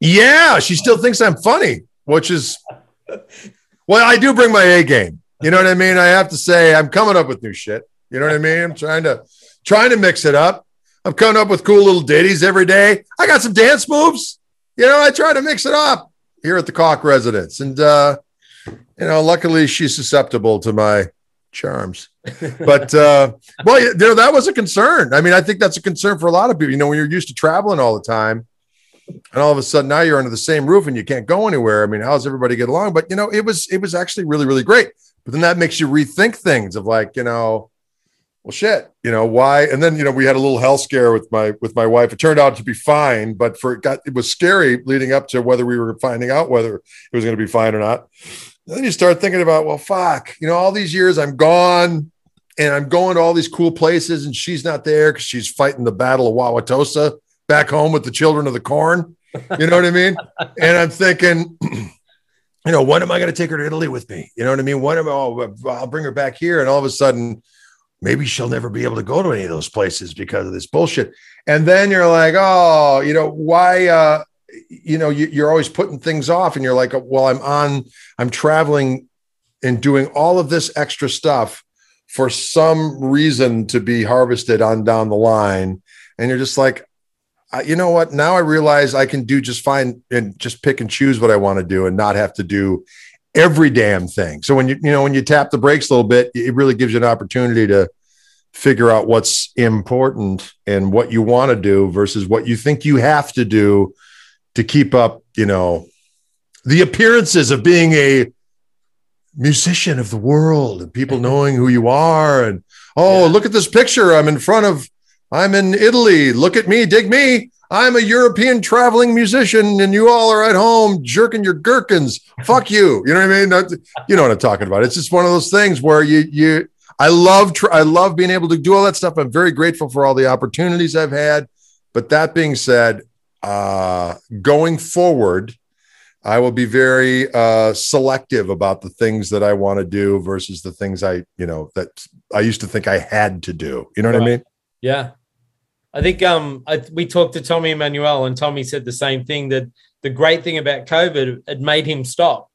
Yeah, she still thinks I'm funny, which is, well, I do bring my A game. You know what I mean? I have to say, I'm coming up with new shit. You know what I mean? I'm trying to trying to mix it up. I'm coming up with cool little ditties every day. I got some dance moves. You know, I try to mix it up here at the Koch residence. And uh, you know, luckily she's susceptible to my charms. But uh, well, you know, that was a concern. I mean, I think that's a concern for a lot of people. You know, when you're used to traveling all the time, and all of a sudden now you're under the same roof and you can't go anywhere. I mean, how's everybody get along? But you know, it was it was actually really really great. But then that makes you rethink things of like, you know, well, shit, you know why? And then you know we had a little health scare with my with my wife. It turned out to be fine, but for it got it was scary leading up to whether we were finding out whether it was going to be fine or not then you start thinking about, well, fuck, you know, all these years I'm gone and I'm going to all these cool places and she's not there because she's fighting the battle of Wauwatosa back home with the children of the corn. You know what I mean? And I'm thinking, you know, when am I going to take her to Italy with me? You know what I mean? When am I, oh, I'll bring her back here. And all of a sudden, maybe she'll never be able to go to any of those places because of this bullshit. And then you're like, oh, you know, why, uh, you know you, are always putting things off and you're like well i'm on i'm traveling and doing all of this extra stuff for some reason to be harvested on down the line and you're just like you know what now i realize i can do just fine and just pick and choose what i want to do and not have to do every damn thing. So when you you know when you tap the brakes a little bit it really gives you an opportunity to figure out what's important and what you want to do versus what you think you have to do to keep up, you know, the appearances of being a musician of the world and people mm-hmm. knowing who you are and oh Yeah. look at this picture. I'm in front of i'm in italy. Look at me. Dig me i'm a european traveling musician and you all are at home jerking your gherkins. Fuck you. You know what i mean? That- you know what i'm talking about. It's just one of those things where you you i love i love being able to do all that stuff. I'm very grateful for all the opportunities i've had. But that being said uh going forward I will be very uh, selective about the things that I want to do versus the things I, you know, that I used to think I had to do. You know what I mean? Yeah. I think um I, we talked to Tommy Emmanuel and Tommy said the same thing that the great thing about COVID it made him stop.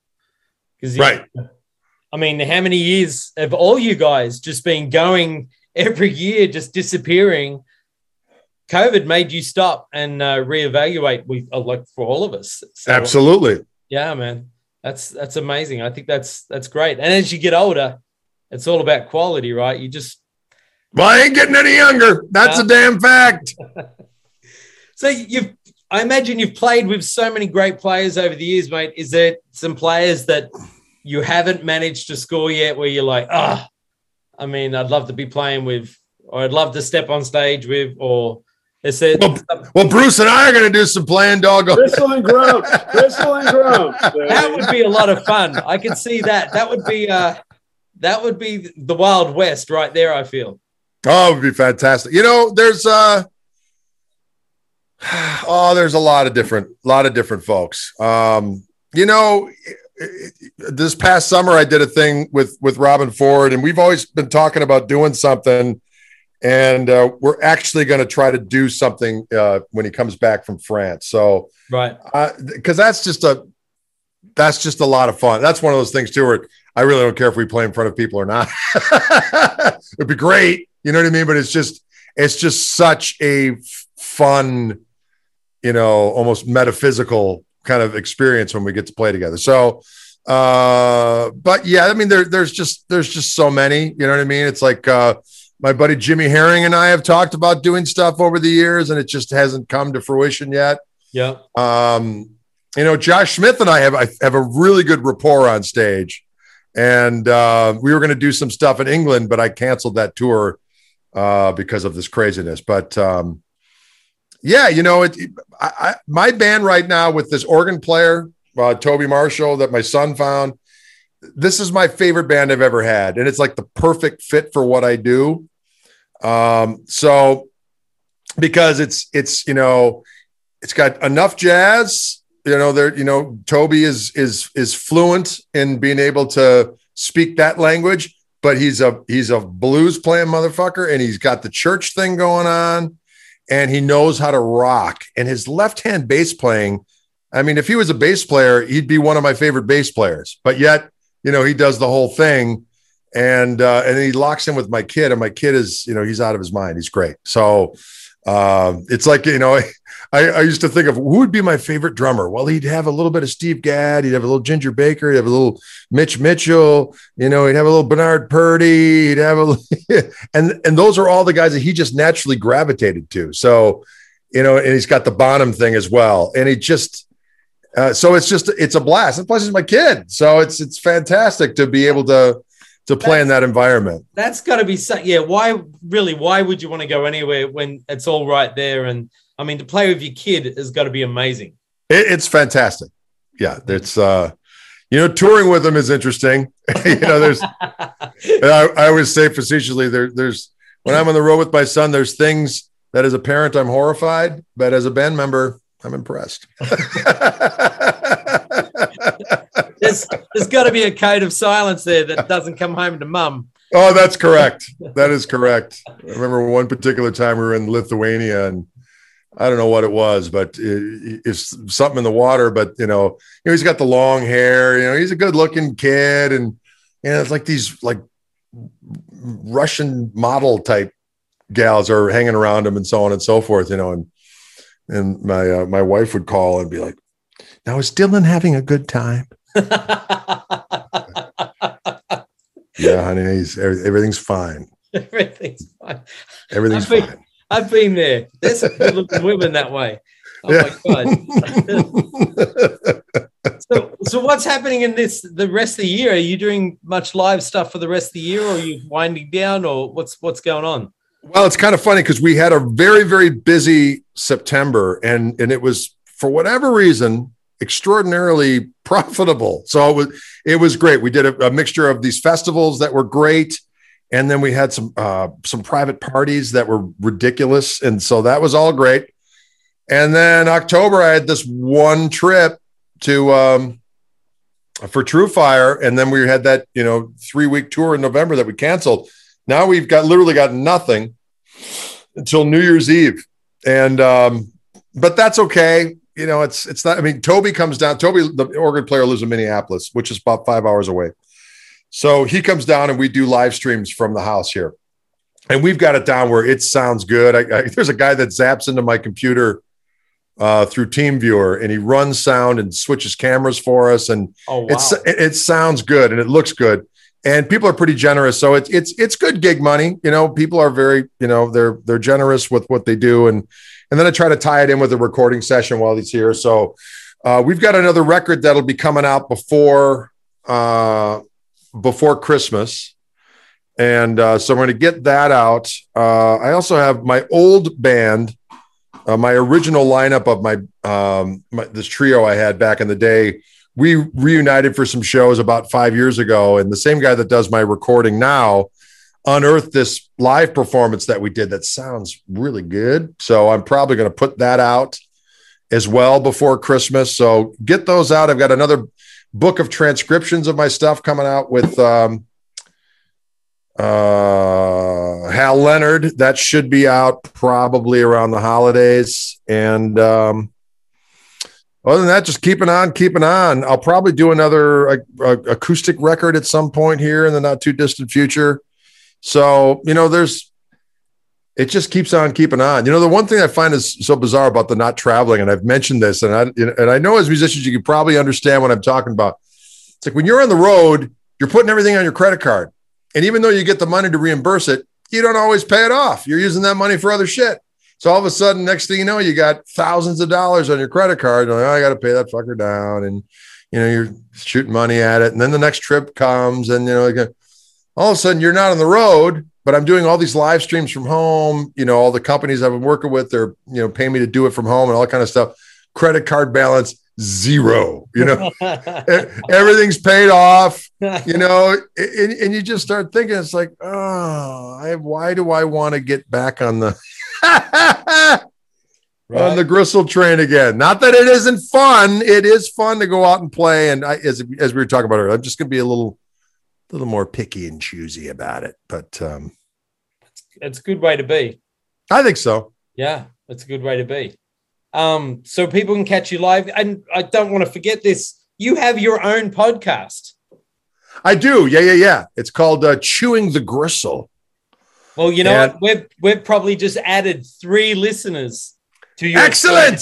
Because Right. I mean, how many years have all you guys just been going every year, just disappearing? COVID made you stop and uh, reevaluate. We uh, like for all of us. So, Absolutely. Yeah, man, that's that's amazing. I think that's that's great. And as you get older, it's all about quality, right? You just Well, I ain't getting any younger. That's a damn fact. So you've, I imagine you've played with so many great players over the years, mate. Is there some players that you haven't managed to score yet, where you're like, ah, I mean, I'd love to be playing with, or I'd love to step on stage with, or is it? Well, Well, Bruce and I are going to do some playing dog. Crystal and Grumps. Crystal and Grumps. that would be a lot of fun. I can see that. That would be, uh, that would be the Wild West right there. I feel. Oh, it would be fantastic. You know, there's uh oh, there's a lot of different lot of different folks. Um, you know, this past summer I did a thing with with Robben Ford, and we've always been talking about doing something. And uh, we're actually going to try to do something uh, when he comes back from France. So, Right. because that's just a that's just a lot of fun. That's one of those things too, where I really don't care if we play in front of people or not. It'd be great, you know what I mean? But it's just it's just such a fun, you know, almost metaphysical kind of experience when we get to play together. So, uh, but yeah, I mean, there there's just there's just so many, you know what I mean? It's like uh, my buddy Jimmy Herring and I have talked about doing stuff over the years, and it just hasn't come to fruition yet. Yeah. Um, you know, Josh Smith and I have I have a really good rapport on stage, and uh, we were going to do some stuff in England, but I canceled that tour uh, because of this craziness. But um, yeah, you know, it, I, I, my band right now with this organ player, uh, Toby Marshall, that my son found. This is my favorite band I've ever had, and it's like the perfect fit for what I do. Um, so because it's it's you know it's got enough jazz you know there you know toby is is is fluent in being able to speak that language but he's a he's a blues playing motherfucker and he's got the church thing going on and he knows how to rock. And his left hand bass playing i mean if he was a bass player he'd be one of my favorite bass players. But yet you know he does the whole thing and uh and he locks in with my kid and my kid is you know he's out of his mind. He's great. So um it's like you know I, I used to think of who would be my favorite drummer. Well, he'd have a little bit of Steve Gadd, he'd have a little Ginger Baker, he'd have a little Mitch Mitchell, you know, he'd have a little Bernard Purdie, he'd have a and and those are all the guys that he just naturally gravitated to. So, you know, and he's got the Bonham thing as well, and he just uh, so it's just it's a blast. And plus, he's my kid, so it's it's fantastic to be able to to play in that environment. That's got to be so. Yeah. Why really? Why would you want to go anywhere when it's all right there? And I mean, to play with your kid has got to be amazing. It, it's fantastic. Yeah, it's uh, you know, touring with them is interesting. you know, there's I, I always say facetiously there there's when I'm on the road with my son, there's things that as a parent I'm horrified, but as a band member, I'm impressed. There's there's got to be a code of silence there that doesn't come home to mum. Oh, that's correct. That is correct. I remember one particular time we were in Lithuania and I don't know what it was, but it's something in the water. But you know, you know, he's got the long hair. You know, he's a good-looking kid, and you know, it's like these like Russian model type gals are hanging around him, and so on and so forth. You know, and and my uh, my wife would call and be like, "Now is Dylan having a good time?" Yeah, honey, he's everything's fine. Everything's fine. Everything's I think- fine. I've been there. There's some good looking women that way. Oh Yeah. my god. so, so what's happening in this the rest of the year? Are you doing much live stuff for the rest of the year, or are you winding down, or what's what's going on? Well, it's kind of funny because we had a very, very busy September, and and it was for whatever reason extraordinarily profitable. So it was it was great. We did a, a mixture of these festivals that were great, and then we had some uh, some private parties that were ridiculous, and so that was all great. And then October, I had this one trip to um, for TrueFire, and then we had that you know three week tour in November that we canceled. Now we've got literally got nothing until New Year's Eve, and um, but that's okay. You know, it's it's not. I mean, Toby comes down. Toby, the organ player, lives in Minneapolis, which is about five hours away. So he comes down and we do live streams from the house here, and we've got it down where it sounds good. I, I, there's a guy that zaps into my computer uh, through TeamViewer, and he runs sound and switches cameras for us, and Oh wow! it's it, it sounds good and it looks good, and people are pretty generous. So it's it's it's good gig money. You know, people are very you know they're they're generous with what they do, and and then I try to tie it in with a recording session while he's here. So uh, we've got another record that'll be coming out before uh, before Christmas. And uh, so I'm going to get that out. Uh, I also have my old band, uh, my original lineup of my, um, my this trio I had back in the day. We reunited for some shows about five years ago, and the same guy that does my recording now unearthed this live performance that we did that sounds really good. So I'm probably going to put that out as well before Christmas. So get those out. I've got another book of transcriptions of my stuff coming out with um, uh, Hal Leonard. That should be out probably around the holidays. And um, other than that, just keeping on, keeping on. I'll probably do another uh, uh, acoustic record at some point here in the not too distant future. So, you know, there's, it just keeps on keeping on. You know, the one thing I find is so bizarre about the not traveling, and I've mentioned this, and I and I know as musicians you can probably understand what I'm talking about. It's like when you're on the road, you're putting everything on your credit card, and even though you get the money to reimburse it, you don't always pay it off. You're using that money for other shit. So all of a sudden, next thing you know, you got thousands of dollars on your credit card. Like, oh, I got to pay that fucker down, and you know you're shooting money at it, and then the next trip comes, and you know, all of a sudden you're not on the road but I'm doing all these live streams from home. You know, all the companies I've been working with, they're, you know, paying me to do it from home and all that kind of stuff. Credit card balance, zero, you know, everything's paid off, you know, and, and, you just start thinking, it's like, oh, I, why do I want to get back on the, right. on the gristle train again? Not that it isn't fun. It is fun to go out and play. And I, as, as we were talking about earlier, I'm just going to be a little, a little more picky and choosy about it. But um, it's it's a good way to be. I think so. Yeah, it's a good way to be. Um, so people can catch you live. And I don't want to forget this. You have your own podcast. I do. Yeah, yeah, yeah. It's called uh, Chewing the Gristle. Well, you know and what? We've we've probably just added three listeners to your excellent.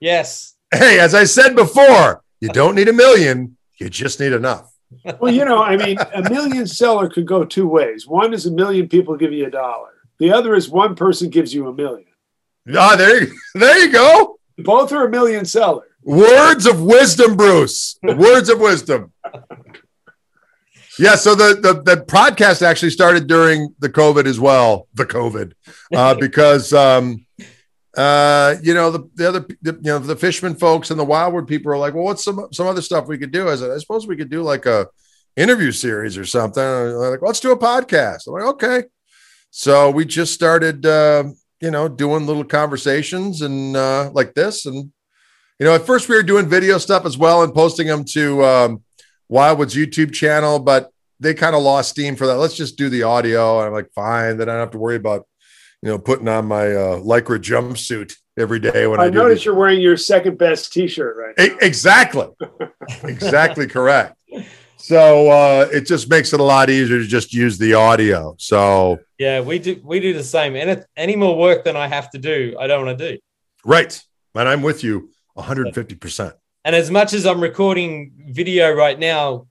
Yes. Hey, as I said before, you don't need a million. You just need enough well, you know, I mean, a million seller could go two ways. One is a million people give you a dollar. The other is one person gives you a million. Ah, there, there you go. Both are a million seller. Words of wisdom, Bruce. Words of wisdom. Yeah, so the, the the podcast actually started during the COVID as well, the COVID, uh, because um, uh, you know, the, the other, the, you know, the Fishman folks and the wildwood people are like, well, what's some, some other stuff we could do? I said, I suppose we could do like a interview series or something. like, let's do a podcast. I'm like, okay. So we just started, uh, you know, doing little conversations and uh, like this. And, you know, at first we were doing video stuff as well and posting them to um, Wildwood's YouTube channel, but they kind of lost steam for that. Let's just do the audio. And I'm like, fine. Then I don't have to worry about you know, putting on my uh, lycra jumpsuit every day when I, I notice you're wearing your second best T-shirt right now. exactly, exactly correct. So uh, it just makes it a lot easier to just use the audio. So yeah, we do we do the same. And any more work than I have to do, I don't want to do. Right, and I'm with you 150. percent And as much as I'm recording video right now,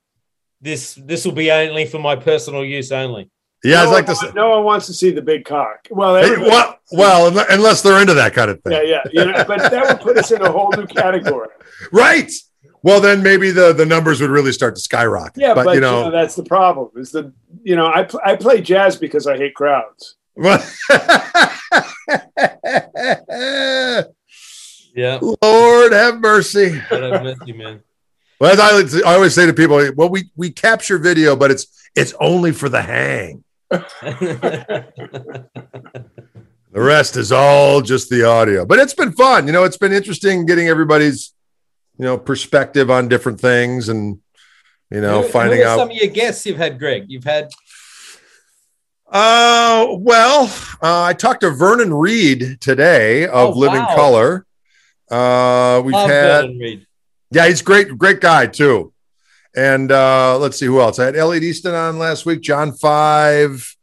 this this will be only for my personal use only. Yeah, no like to say, no one wants to see the big cock. Well, hey, well, well, unless they're into that kind of thing. Yeah, yeah, you know, but that would put us in a whole new category. Right. Well, then maybe the the numbers would really start to skyrocket. Yeah, but, but, you know, that's the problem. Is the you know I pl- I play jazz because I hate crowds. Yeah. Lord have mercy. God have mercy, man. Well, as I, I always say to people, well, we we capture video, but it's it's only for the hang. The rest is all just the audio. But it's been fun. You know, it's been interesting getting everybody's, you know, perspective on different things and, you know, Who- finding who out. some of your guests you've had, Greg. You've had Uh, well, uh, I talked to Vernon Reid today of Oh, Living wow. Color. Uh, we've Love had, yeah, he's great, great guy too. And uh, let's see who else. I had Elliot Easton on last week, John Five.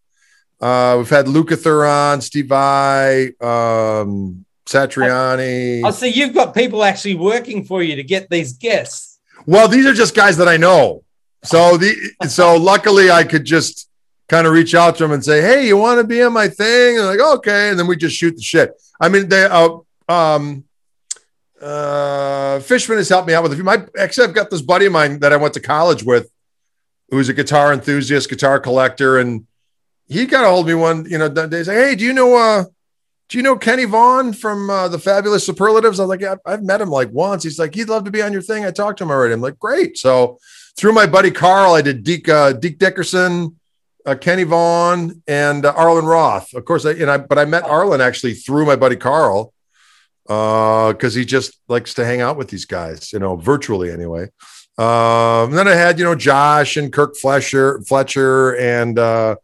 Uh, we've had Lukather on, Steve I, um, Satriani. Oh, so you've got people actually working for you to get these guests. Well, these are just guys that I know. So the so luckily I could just kind of reach out to them and say, "Hey, you want to be on my thing?" And they're like, "Okay," and then we just shoot the shit. I mean, they uh, um uh Fishman has helped me out with a few. My actually, I've got this buddy of mine that I went to college with, who's a guitar enthusiast, guitar collector, and he got a hold of me one, you know, day. Like, "Hey, do you know uh do you know Kenny Vaughn from uh, the Fabulous Superlatives? I was like, yeah, I've met him like once. He's like, he'd love to be on your thing. I talked to him already. I'm like, great. So through my buddy Carl, I did Deke, uh, Deke Dickerson, uh, Kenny Vaughn, and uh, Arlen Roth. Of course, I, and I, but I met Arlen actually through my buddy Carl because he just likes to hang out with these guys, you know, virtually anyway. Um, and then I had, you know, Josh and Kirk Fletcher, Fletcher, and uh,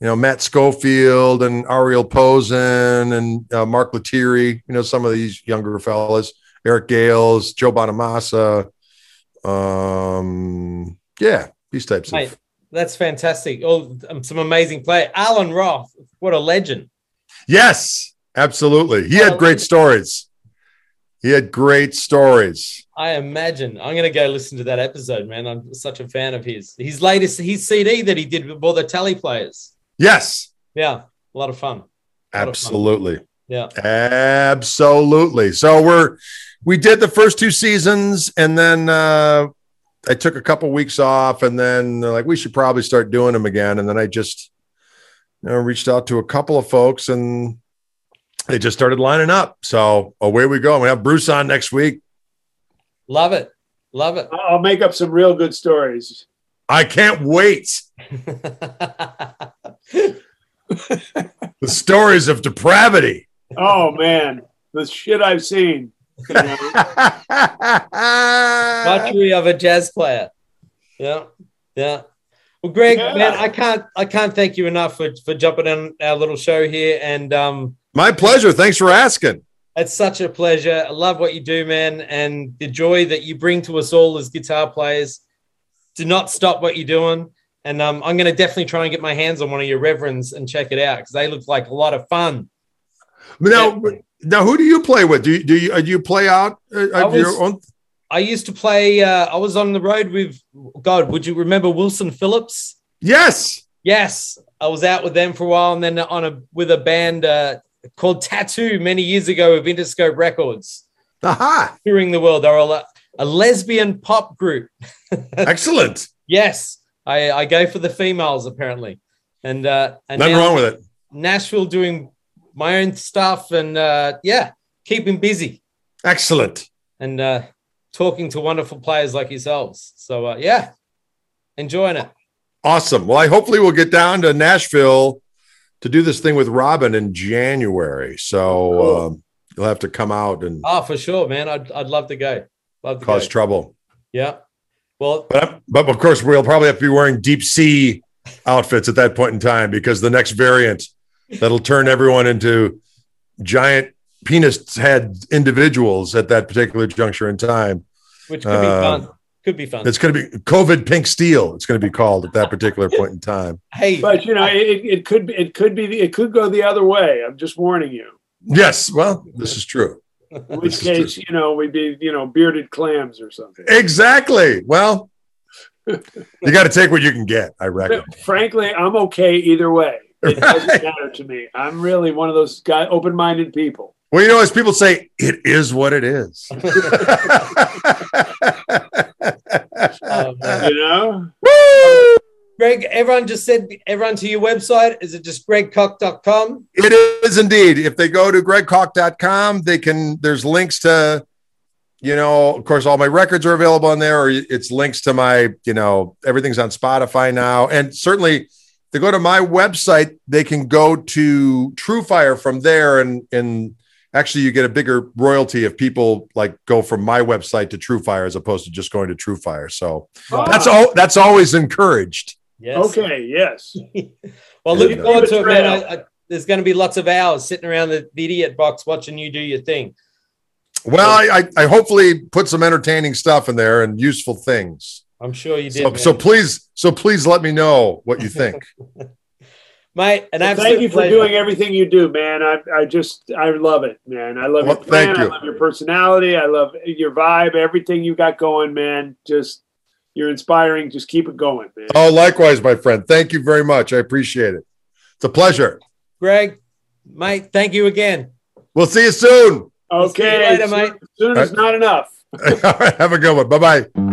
you know, Matt Schofield and Ariel Posen and uh, Mark Lettieri, you know, some of these younger fellas, Eric Gales, Joe Bonamassa. Um, yeah, these types Mate, of. that's fantastic. Oh, um, some amazing play. Arlen Roth, what a legend. Yes, absolutely. He had great stories. He had great stories. I imagine. I'm going to go listen to that episode, man. I'm such a fan of his. His latest, his CD that he did with all the tally players. Yes, Yeah, a lot of fun. Lot of fun. absolutely. Yeah. Absolutely. So we're we did the first two seasons, and then uh, I took a couple weeks off, and then like we should probably start doing them again. And then I just you know, reached out to a couple of folks, and they just started lining up. So away we go. We have Bruce on next week. Love it. Love it. I'll make up some real good stories. I can't wait. The stories of depravity. Oh man, the shit I've seen. You know? Butchery of a jazz player. Yeah. Yeah. Well, Greg, Yeah. man, I can't I can't thank you enough for, for jumping on our little show here. And um My pleasure. Thanks for asking. It's such a pleasure. I love what you do, man, and the joy that you bring to us all as guitar players. Do not stop what you're doing. And um, I'm going to definitely try and get my hands on one of your reverends and check it out because they look like a lot of fun. Now, now, who do you play with? Do you do you, uh, do you play out uh, I of your own? I used to play, uh, I was on the road with, God, would you remember Wilson Phillips? Yes. Yes, I was out with them for a while, and then on a with a band uh, called Tattoo many years ago of Interscope Records, Aha. touring the world. They're a, a lesbian pop group. Excellent. Yes, I, I go for the females apparently, and uh, and Nothing wrong with it. Nashville doing my own stuff, and uh, yeah, keeping busy Excellent. and uh, talking to wonderful players like yourselves. So uh, yeah, enjoying it. Awesome. Well, I hopefully we'll get down to Nashville to do this thing with Robben in January. So Cool. um, you'll have to come out and Oh, for sure, man. I'd I'd love to go. Love to cause go. trouble. Yeah. Well, But but of course we'll probably have to be wearing deep sea outfits at that point in time because the next variant that'll turn everyone into giant penis head individuals at that particular juncture in time. which could be Uh, fun. Could be fun. It's going to be COVID pink steel. It's going to be called at that particular point in time. Hey, But you know, it, it could be, it could be, it could go the other way. I'm just warning you. Yes. Well, this is true. In which is case, you know, we'd be, you know, bearded clams or something. Exactly. Well, you got to take what you can get, I reckon. Frankly, I'm okay either way. It doesn't matter to me. I'm really one of those guy open-minded people. Well, you know, as people say, it is what it is. Man. Um, you know? Woo! Greg, everyone just said everyone to your website. Is it just gregkoch.com? It is indeed. If they go to gregkoch.com, they can, there's links to, you know, of course, all my records are available on there, or it's links to my, you know, everything's on Spotify now. And certainly, they go to my website, they can go to TrueFire from there. And, and actually, you get a bigger royalty if people like go from my website to TrueFire as opposed to just going to TrueFire. So that's all, that's always encouraged. Yes. Okay, yes. Well, looking forward to it, man. I, I, there's going to be lots of hours sitting around the, the idiot box watching you do your thing. Well, I, I, I hopefully put some entertaining stuff in there and useful things. I'm sure you did, So, so please, so please let me know what you think. mate. An Well, absolute thank you for pleasure. doing everything you do, man. I, I just, I love it, man. I love Well, your plan. thank I love your personality. I love your vibe, everything you got going, man. Just, you're inspiring. Just keep it going, man. Oh, likewise, my friend. Thank you very much. I appreciate it. It's a pleasure. Greg, Mike, Thank you again. We'll see you soon. We'll see you okay. later, soon- mate. Soon is uh, not enough. All right. Have a good one. Bye bye.